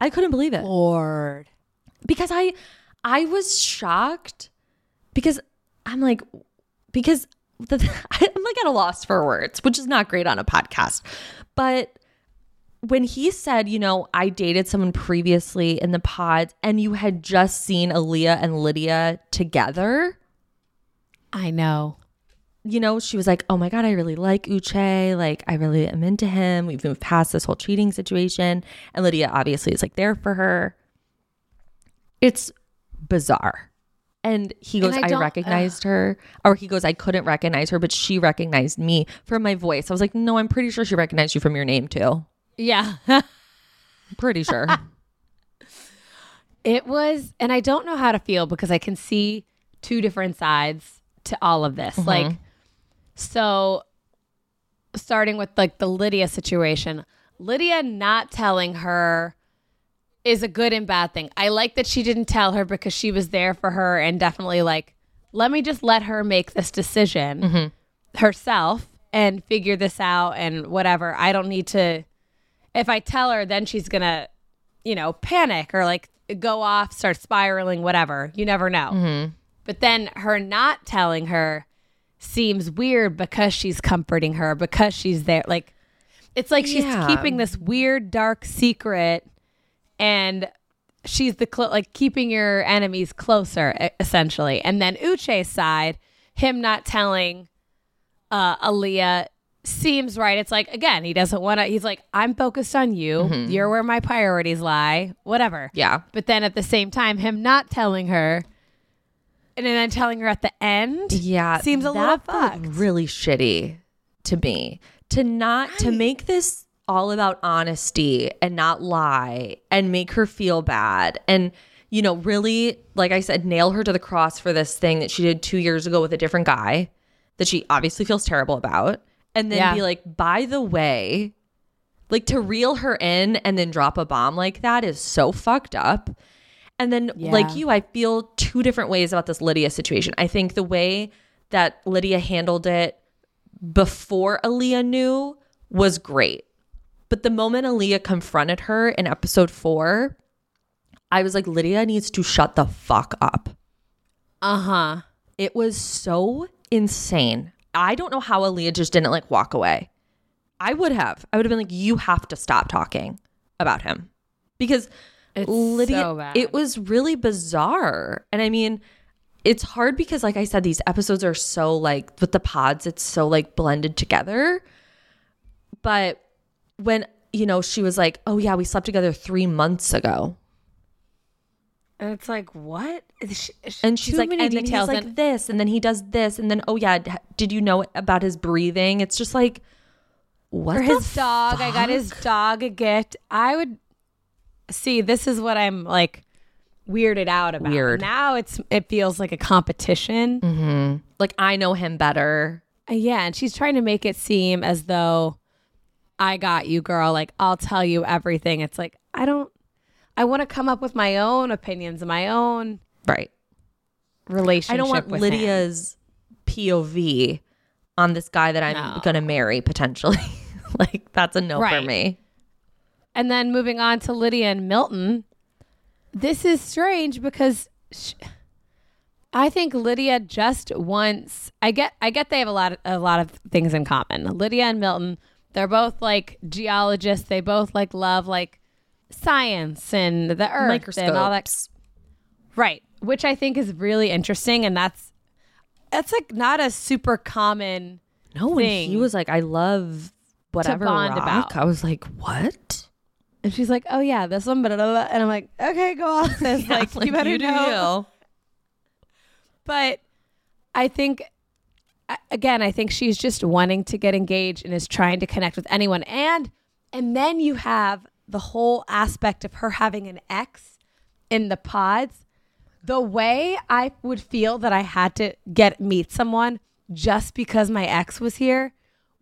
I couldn't believe it. Floored. because I I was shocked because I'm like because the, I'm like at a loss for words, which is not great on a podcast. But when he said, you know, I dated someone previously in the pod and you had just seen Aaliyah and Lydia together, I know. you know, she was like, "Oh my god, I really like Uche. Like, I really am into him. We've moved past this whole cheating situation." And Lydia obviously is like there for her. It's bizarre. And he goes, And I I, recognized her. Or he goes, I couldn't recognize her, but she recognized me from my voice. I was like, no, I'm pretty sure she recognized you from your name too. Yeah. Pretty sure. It was, and I don't know how to feel because I can see two different sides to all of this. Mm-hmm. Like, so starting with like the Lydia situation, Lydia not telling her is a good and bad thing. I like that she didn't tell her because she was there for her and definitely like, let me just let her make this decision mm-hmm. herself and figure this out and whatever. I don't need to if I tell her, then she's gonna, you know, panic or like go off, start spiraling, whatever. You never know. Mm-hmm. But then her not telling her seems weird because she's comforting her, because she's there. Like, it's like she's Yeah. keeping this weird, dark secret, and she's the cl- like keeping your enemies closer, essentially. And then Uche's side, him not telling uh, Aaliyah seems right. It's like again, he doesn't want to. He's like, I'm focused on you. You're where my priorities lie. Whatever. yeah. But then at the same time, him not telling her, and then telling her at the end, Yeah. seems a little fucked. really shitty to me. To not to make this all about honesty and not lie and make her feel bad and you know really like I said nail her to the cross for this thing that she did 2 years ago with a different guy that she obviously feels terrible about and then Yeah. be like by the way like to reel her in and then drop a bomb like that is so fucked up and then, Yeah. like you, I feel two different ways about this Lydia situation. I think the way that Lydia handled it before Aaliyah knew was great. But the moment Aaliyah confronted her in episode four, I was like, Lydia needs to shut the fuck up. uh huh. It was so insane. I don't know how Aaliyah just didn't like walk away. I would have. I would have been like, you have to stop talking about him because It's Lydia, so bad. it was really bizarre. And I mean, it's hard because, like I said, these episodes are so like with the pods, it's so like blended together. But when, you know, she was like, oh, yeah, we slept together three months ago. And it's like, what? Sh- sh- And she's like, and then he's details. like this, and then he does this, and then oh yeah, did you know about his breathing? It's just like, what his dog, I got his dog a gift. I would see. This is what I'm like weirded out about. Weird. Now it's it feels like a competition. like I know him better. Uh, Yeah, and she's trying to make it seem as though I got you, girl. Like I'll tell you everything. It's like I don't. I want to come up with my own opinions, and my own Right. relationship. I don't want with him. Lydia's POV on this guy that I'm No. gonna marry potentially. like that's a no for me. And then moving on to Lydia and Milton, this is strange because sh- I think Lydia just wants. I get. I get they have a lot. Of, a lot of things in common. Lydia and Milton. They're both like geologists. They both like love like science and the earth and all that. Right. Which I think is really interesting, and that's that's like not a super common. No, when he was like, I love whatever bond rock, about. I was like, what? And she's like, "Oh yeah, this one," blah, blah, blah. and I'm like, "Okay, go on, sis. like, you better do know." you. But I think, again, I think she's just wanting to get engaged and is trying to connect with anyone. And and then you have the whole aspect of her having an ex in the pods. The way I would feel that I had to get meet someone just because my ex was here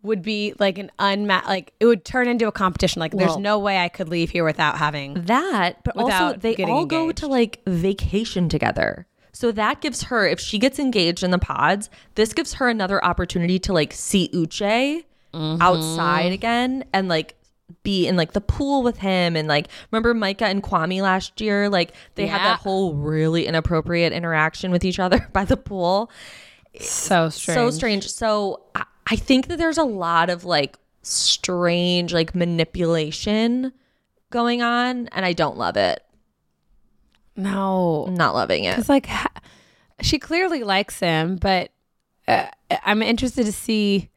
would be like an unmat like it would turn into a competition. Like there's no way I could leave here without having That, but also they all go to like vacation together. So that gives her, if she gets engaged in the pods, this gives her another opportunity to like see Uche Mm-hmm. outside again and like be in like the pool with him. And like, remember Micah and Kwame last year? Like, they had that whole really inappropriate interaction with each other by the pool. so strange. So strange. So I, I think that there's a lot of like strange like manipulation going on, and I don't love it. No, not loving it. It's like ha- she clearly likes him, but uh, I'm interested to see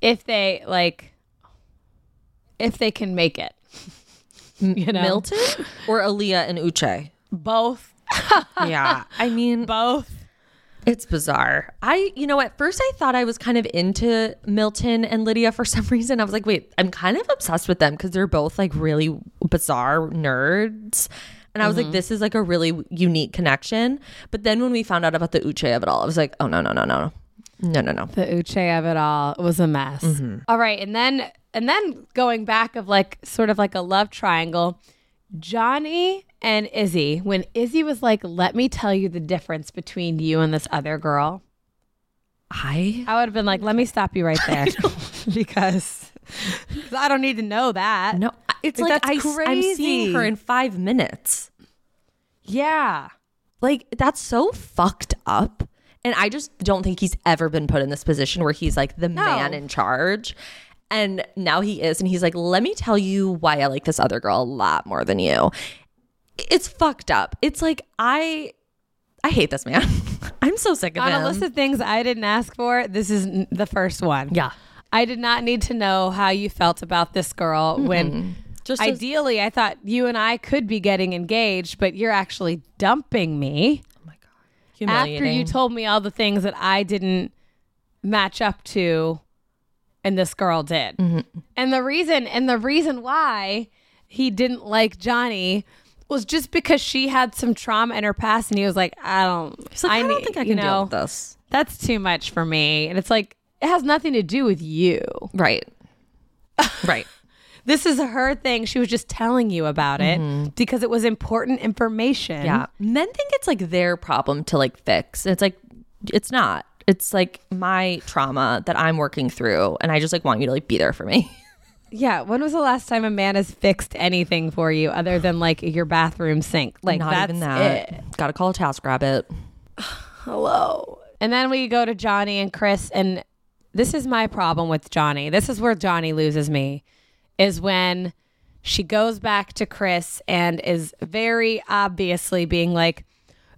if they like if they can make it. you know, Milton or Aaliyah and Uche? both, Yeah. I mean, both. it's bizarre. I, you know, at first I thought I was kind of into Milton and Lydia for some reason. I was like, wait, I'm kind of obsessed with them because they're both like really bizarre nerds. And I was like, mm-hmm. this is like a really unique connection. But then when we found out about the Uche of it all, I was like, oh, no, no, no, no. No, no, no. The Uche of it all was a mess. Mm-hmm. All right, and then and then going back of like sort of like a love triangle, Johnie and Izzy. When Izzy was like, "Let me tell you the difference between you and this other girl," I I would have been like, "Let me stop you right there," because I don't need to know that. no, it's Like, like I, I'm seeing her in five minutes. Yeah. Like that's so fucked up. And I just don't think he's ever been put in this position where he's like the man in charge. And now he is. And he's like, let me tell you why I like this other girl a lot more than you. It's fucked up. It's like, I. I hate this man. I'm so sick of On him. On a list of things I didn't ask for, this is the first one. Yeah. I did not need to know how you felt about this girl when Just as- ideally I thought you and I could be getting engaged, but you're actually dumping me Oh my god! after you told me all the things that I didn't match up to and this girl did. Mm-hmm. And the reason and the reason why he didn't like Johnie was just because she had some trauma in her past and he was like, I don't like, I, don't need- think I you can deal with this. That's too much for me. And it's like it has nothing to do with you. Right. right. This is her thing. She was just telling you about it mm-hmm. because it was important information. Yeah. Men think it's like their problem to like fix. It's like it's not. It's like my trauma that I'm working through and I just like want you to like be there for me. Yeah. When was the last time a man has fixed anything for you other than like your bathroom sink? Like not that's even that. it. Gotta call a task rabbit. Hello. And then we go to Johnie and Chris and this is my problem with Johnie. This is where Johnie loses me is when she goes back to Chris and is very obviously being like,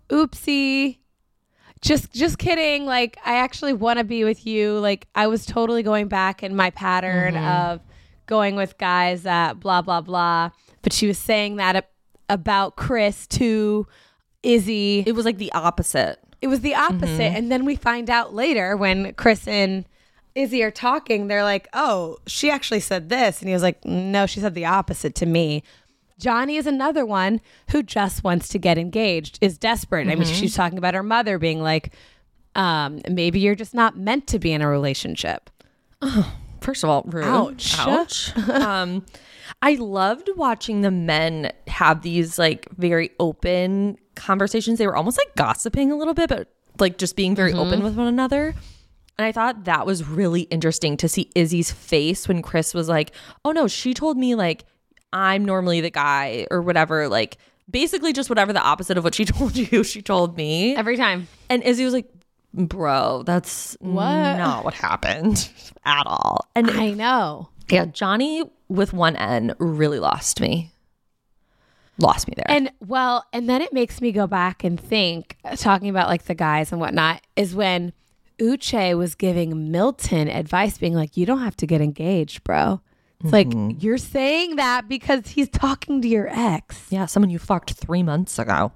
"Oopsie, just just kidding. Like I actually want to be with you. Like I was totally going back in my pattern mm-hmm. of going with guys that blah blah blah." But she was saying that ab- about Chris to Izzy It was like the opposite. it was the opposite. Mm-hmm. And then we find out later when Chris and Izzy are talking, they're like, oh, she actually said this. And he was like, no, she said the opposite to me. Johnie is another one who just wants to get engaged, is desperate. I mean, she's talking about her mother being like, um, maybe you're just not meant to be in a relationship. First of all, rude. Ouch. Ouch. um, I loved watching the men have these like very open conversations. They were almost like gossiping a little bit, but like just being very open with one another. And I thought that was really interesting to see Izzy's face when Chris was like, "Oh no, she told me like I'm normally the guy or whatever." Like basically just whatever the opposite of what she told you, she told me. Every time. And Izzy was like, "Bro, that's not what happened at all." And I know. yeah, Johnie with one N really lost me. Lost me there. And well, and then it makes me go back and think, talking about like the guys and whatnot, is when Uche was giving Milton advice, being like, you don't have to get engaged, bro. It's like, you're saying that because he's talking to your ex. yeah, someone you fucked three months ago.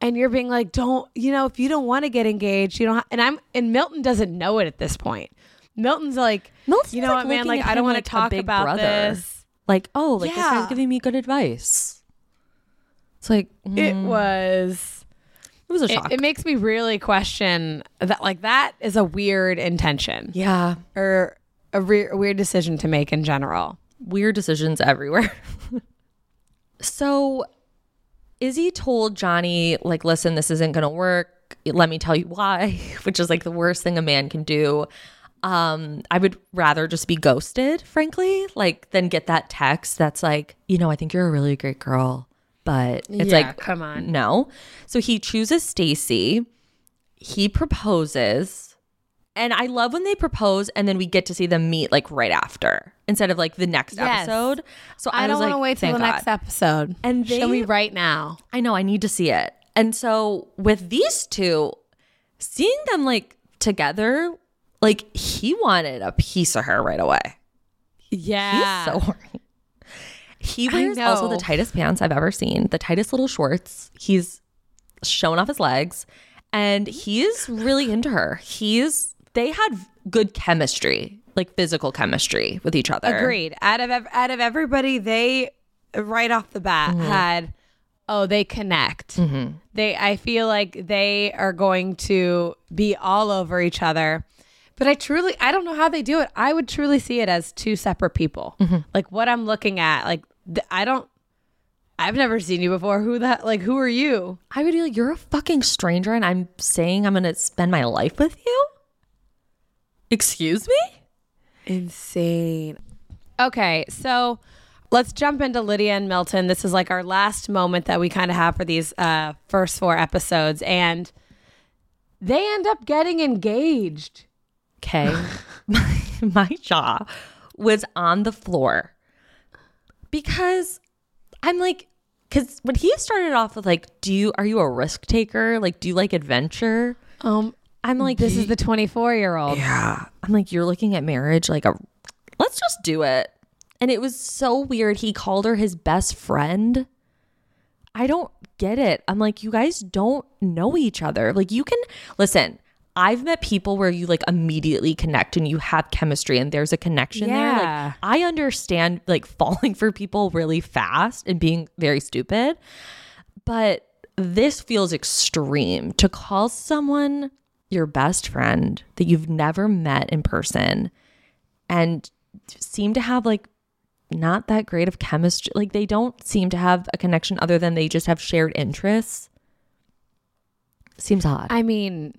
And you're being like, don't, you know, if you don't want to get engaged, you don't, ha-. and I'm, and Milton doesn't know it at this point. Milton's like, Milton's you know like what, man, like, I don't want like to a talk big about brother. this. Like, oh, like this Yeah. guy's giving me good advice. It's like mm, It was, it was a it, shock. it makes me really question that, like, that is a weird intention. yeah, or a, re- a weird decision to make in general. weird decisions everywhere. so Izzy told Johnie, like, listen, this isn't gonna work. Let me tell you why, which is like the worst thing a man can do. Um, I would rather just be ghosted, frankly, like than get that text that's like, you know, I think you're a really great girl. But it's Yeah, like come on. No. So he chooses Stacy. He proposes. And I love when they propose and then we get to see them meet like right after instead of like the next Yes. episode. So I, I, don't want to like, wait till thank the next episode. And show they- me right now. I know I need to see it. And so with these two, seeing them like together, like he wanted a piece of her right away. Yeah, He's so horny. He wears also the tightest pants I've ever seen, the tightest little shorts. He's showing off his legs and he's really into her. He's they had good chemistry, like physical chemistry with each other. agreed. Out of ev- out of everybody, they right off the bat Mm-hmm. had oh they connect. They I feel like they are going to be all over each other. But I truly I don't know how they do it. I would truly see it as two separate people. Mm-hmm. Like what I'm looking at, like th- I don't. I've never seen you before. Who that? Like who are you? I would be like, You're a fucking stranger and I'm saying I'm gonna spend my life with you? Excuse me? Insane. Okay, so let's jump into Lydia and Milton. This is like our last moment that we kind of have for these uh, first four episodes, and they end up getting engaged. Okay. my, my jaw was on the floor because I'm like, because when he started off with like, do you, are you a risk taker? Like, do you like adventure? Um, I'm like, this is the 24 year old. yeah. I'm like, you're looking at marriage like a, let's just do it. And it was so weird. He called her his best friend. I don't get it. I'm like, you guys don't know each other. Like, you can listen. I've met people where you like immediately connect and you have chemistry and there's a connection there. Yeah. Like, I understand like falling for people really fast and being very stupid, but this feels extreme to call someone your best friend that you've never met in person and seem to have like not that great of chemistry. Like they don't seem to have a connection other than they just have shared interests. Seems odd. I mean,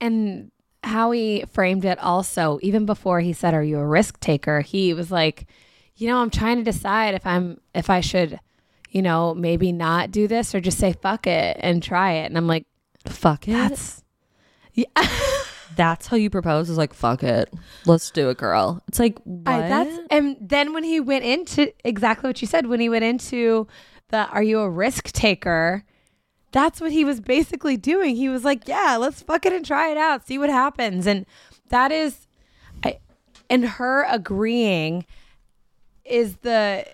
and how he framed it also, even before he said, Are you a risk taker? He was like, You know, I'm trying to decide if I'm, if I should, you know, maybe not do this or just say fuck it and try it. And I'm like, Fuck it. That's, yeah. That's how you propose? Is like, fuck it. Let's do it, girl. It's like, what? I, that's and then when he went into exactly what you said when he went into the are you a risk taker that's what he was basically doing. He was like yeah let's fuck it and try it out see what happens. And that is I and her agreeing is the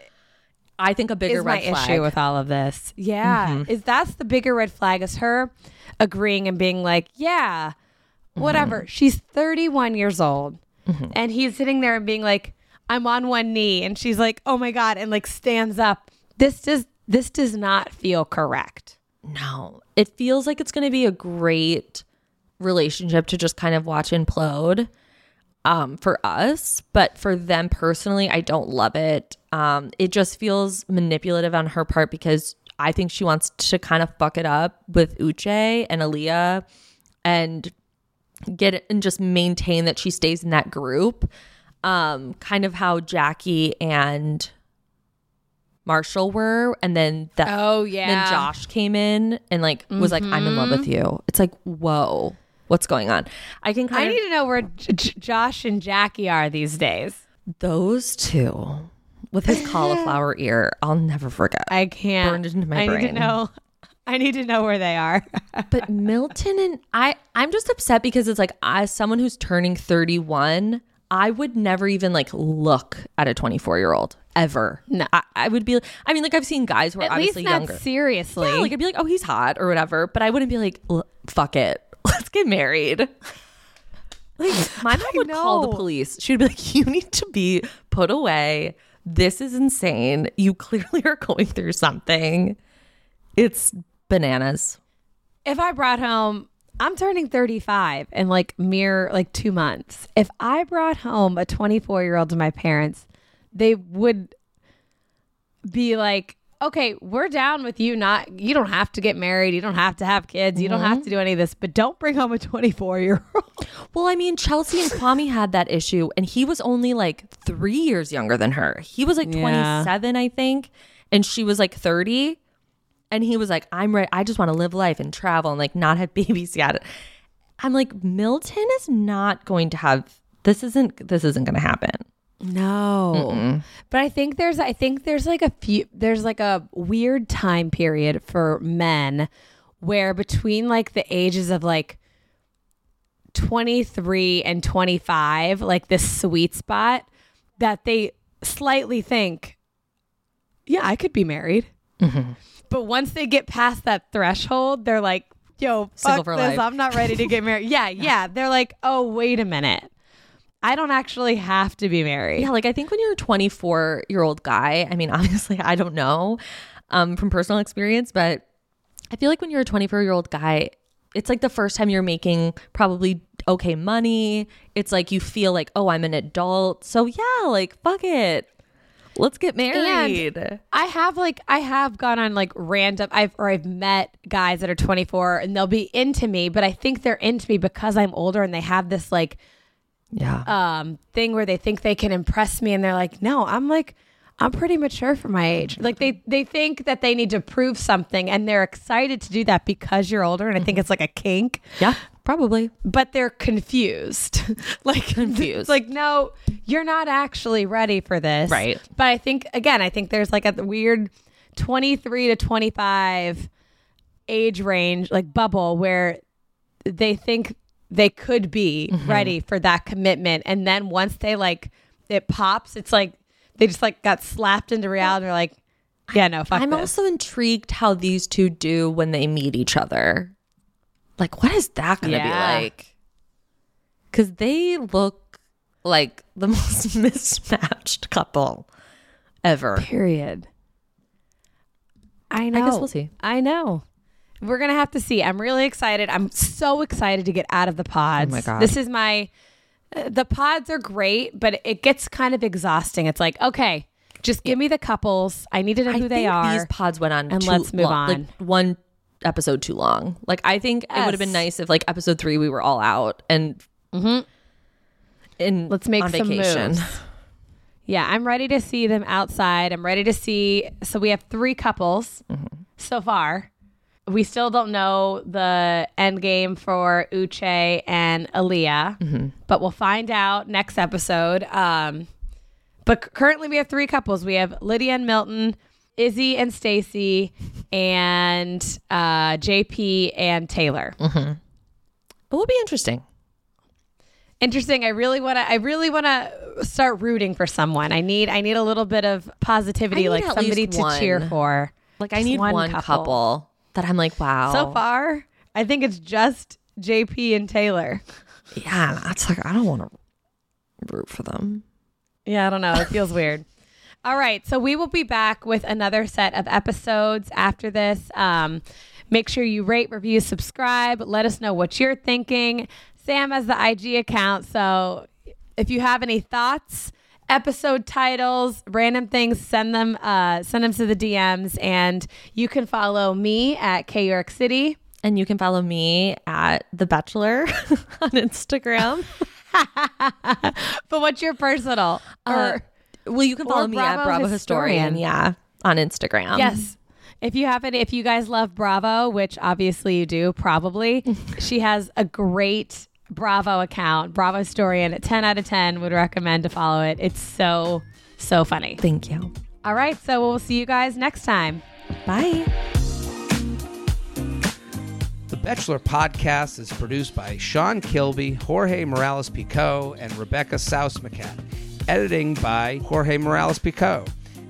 I think a bigger red flag. issue with all of this. Yeah. Mm-hmm. Is that's the bigger red flag is her agreeing and being like yeah mm-hmm. whatever. She's 31 years old mm-hmm. and he's sitting there and being like i'm on one knee. And she's like oh my god and like stands up. This does this does not feel correct No, it feels like it's going to be a great relationship to just kind of watch implode um, for us. But for them personally, I don't love it. Um, it just feels manipulative on her part because I think she wants to kind of fuck it up with Uche and Aaliyah and get and just maintain that she stays in that group. Um, kind of how Jackie and Marshall were, and then that Oh, yeah. then Josh came in and like was like, "I'm in love with mm-hmm. you." It's like, whoa, what's going on? I can i of need to know where J- J- josh and jackie are these days those two with his cauliflower ear. I'll never forget. i can't Burned into my i need to know i need to know where they are but Milton and I, I'm just upset because it's like as someone who's turning 31, I would never even like look at a 24 year old ever. No. I, I would be. I mean, like I've seen guys who are at least obviously not younger. seriously Yeah, like I'd be like, oh, he's hot or whatever, but I wouldn't be like, fuck it, let's get married. Like my mom would call the police. She'd be like, you need to be put away. This is insane. You clearly are going through something. It's bananas. if I brought home, I'm turning 35 in like mere like two months. If I brought home a 24 year old to my parents, they would be like, okay, we're down with you. Not, you don't have to get married. You don't have to have kids. You don't have mm-hmm. to do any of this, but don't bring home a 24 year old. Well, I mean, Chelsea and Kwame had that issue, and he was only like three years younger than her. He was like Yeah. 27, I think, and she was like 30. And he was like, I'm right. I just want to live life and travel and like not have babies yet. I'm like, Milton is not going to have this isn't this isn't gonna happen. No. But I think there's I think there's like a few there's like a weird time period for men where between like the ages of like 23 and 25, like this sweet spot that they slightly think yeah, I could be married. Mm-hmm. But once they get past that threshold, they're like, yo, fuck this. life. I'm not ready to get married. yeah, yeah. They're like, oh, wait a minute. I don't actually have to be married. Yeah, like I think when you're a 24 year old guy, I mean, obviously I don't know um, from personal experience, but I feel like when you're a 24 year old guy, it's like the first time you're making probably okay money. It's like you feel like, oh, I'm an adult. So yeah, like fuck it. Let's get married. I have like I have gone on like random I've or I've met guys that are 24 and they'll be into me, but I think they're into me because I'm older and they have this like yeah. um thing where they think they can impress me and they're like, "No, I'm like I'm pretty mature for my age." Like they they think that they need to prove something and they're excited to do that because you're older and I think it's like a kink. yeah, probably. but they're confused. like Confused. Like no, you're not actually ready for this. Right. But I think again, I think there's like a weird 23 to 25 age range like bubble where they think they could be Mm-hmm. ready for that commitment and then once they like it pops, it's like they just like got slapped into reality. They're like, yeah, no, fuck I'm this. also intrigued how these two do when they meet each other. Like, what is that going to Yeah. be like? Because they look like the most mismatched couple ever. Period. I know. I guess we'll see. I know. We're gonna have to see. I'm really excited. I'm so excited to get out of the pods. Oh my God. This is my. uh, The pods are great, but it gets kind of exhausting. It's like, okay, just give me the couples. I need to know who I they think are. These pods went on and let's move long, on. Like one episode too long. Like I think it would have been Yes. nice if like episode three we were all out and in Mm-hmm. Let's make on some vacation. moves. Yeah, I'm ready to see them outside. I'm ready to see. So we have three couples Mm-hmm. so far, we still don't know the end game for Uche and Aaliyah, but we'll find out next episode. Um, but currently, we have three couples. We have Lydia and Milton, Izzy and Stacy, and uh, JP and Taylor. It will be interesting. Interesting. I really want to. I really want to start rooting for someone. I need. I need a little bit of positivity, like somebody to cheer for. Like I need one, couple. that I'm like, wow. So far, I think it's just JP and Taylor. yeah, it's like I don't want to root for them. Yeah, I don't know. It feels weird. All right. So we will be back with another set of episodes after this. Um, make sure you rate, review, subscribe. Let us know what you're thinking. Sam has the IG account. So if you have any thoughts, episode titles, random things, send them uh, send them to the DMs. And you can follow me at K York City. And you can follow me at The Betchelor on Instagram. But what's your personal? Uh, Or well, you can or follow me at Bravo Bravo Historian. Historian. Yeah, on Instagram. Yes. If you happen, if you guys love Bravo, which obviously you do, probably, she has a great Bravo account, Bravo Historian. 10 out of 10, would recommend to follow it. It's so, so funny. Thank you. All right. So we'll see you guys next time. Bye. The Betchelor podcast is produced by Sean Kilby, Jorge Morales Pico, and Rebecca Sausmacat. Editing by Jorge Morales Pico.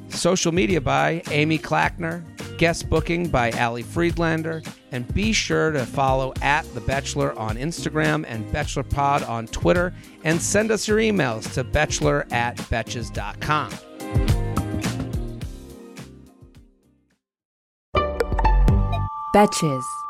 Social media by Amy Clackner. Guest booking by Ali Friedlander. And be sure to follow at The Betchelor on Instagram and Betchelor Pod on Twitter. And send us your emails to betchelor at betches.com. Betches.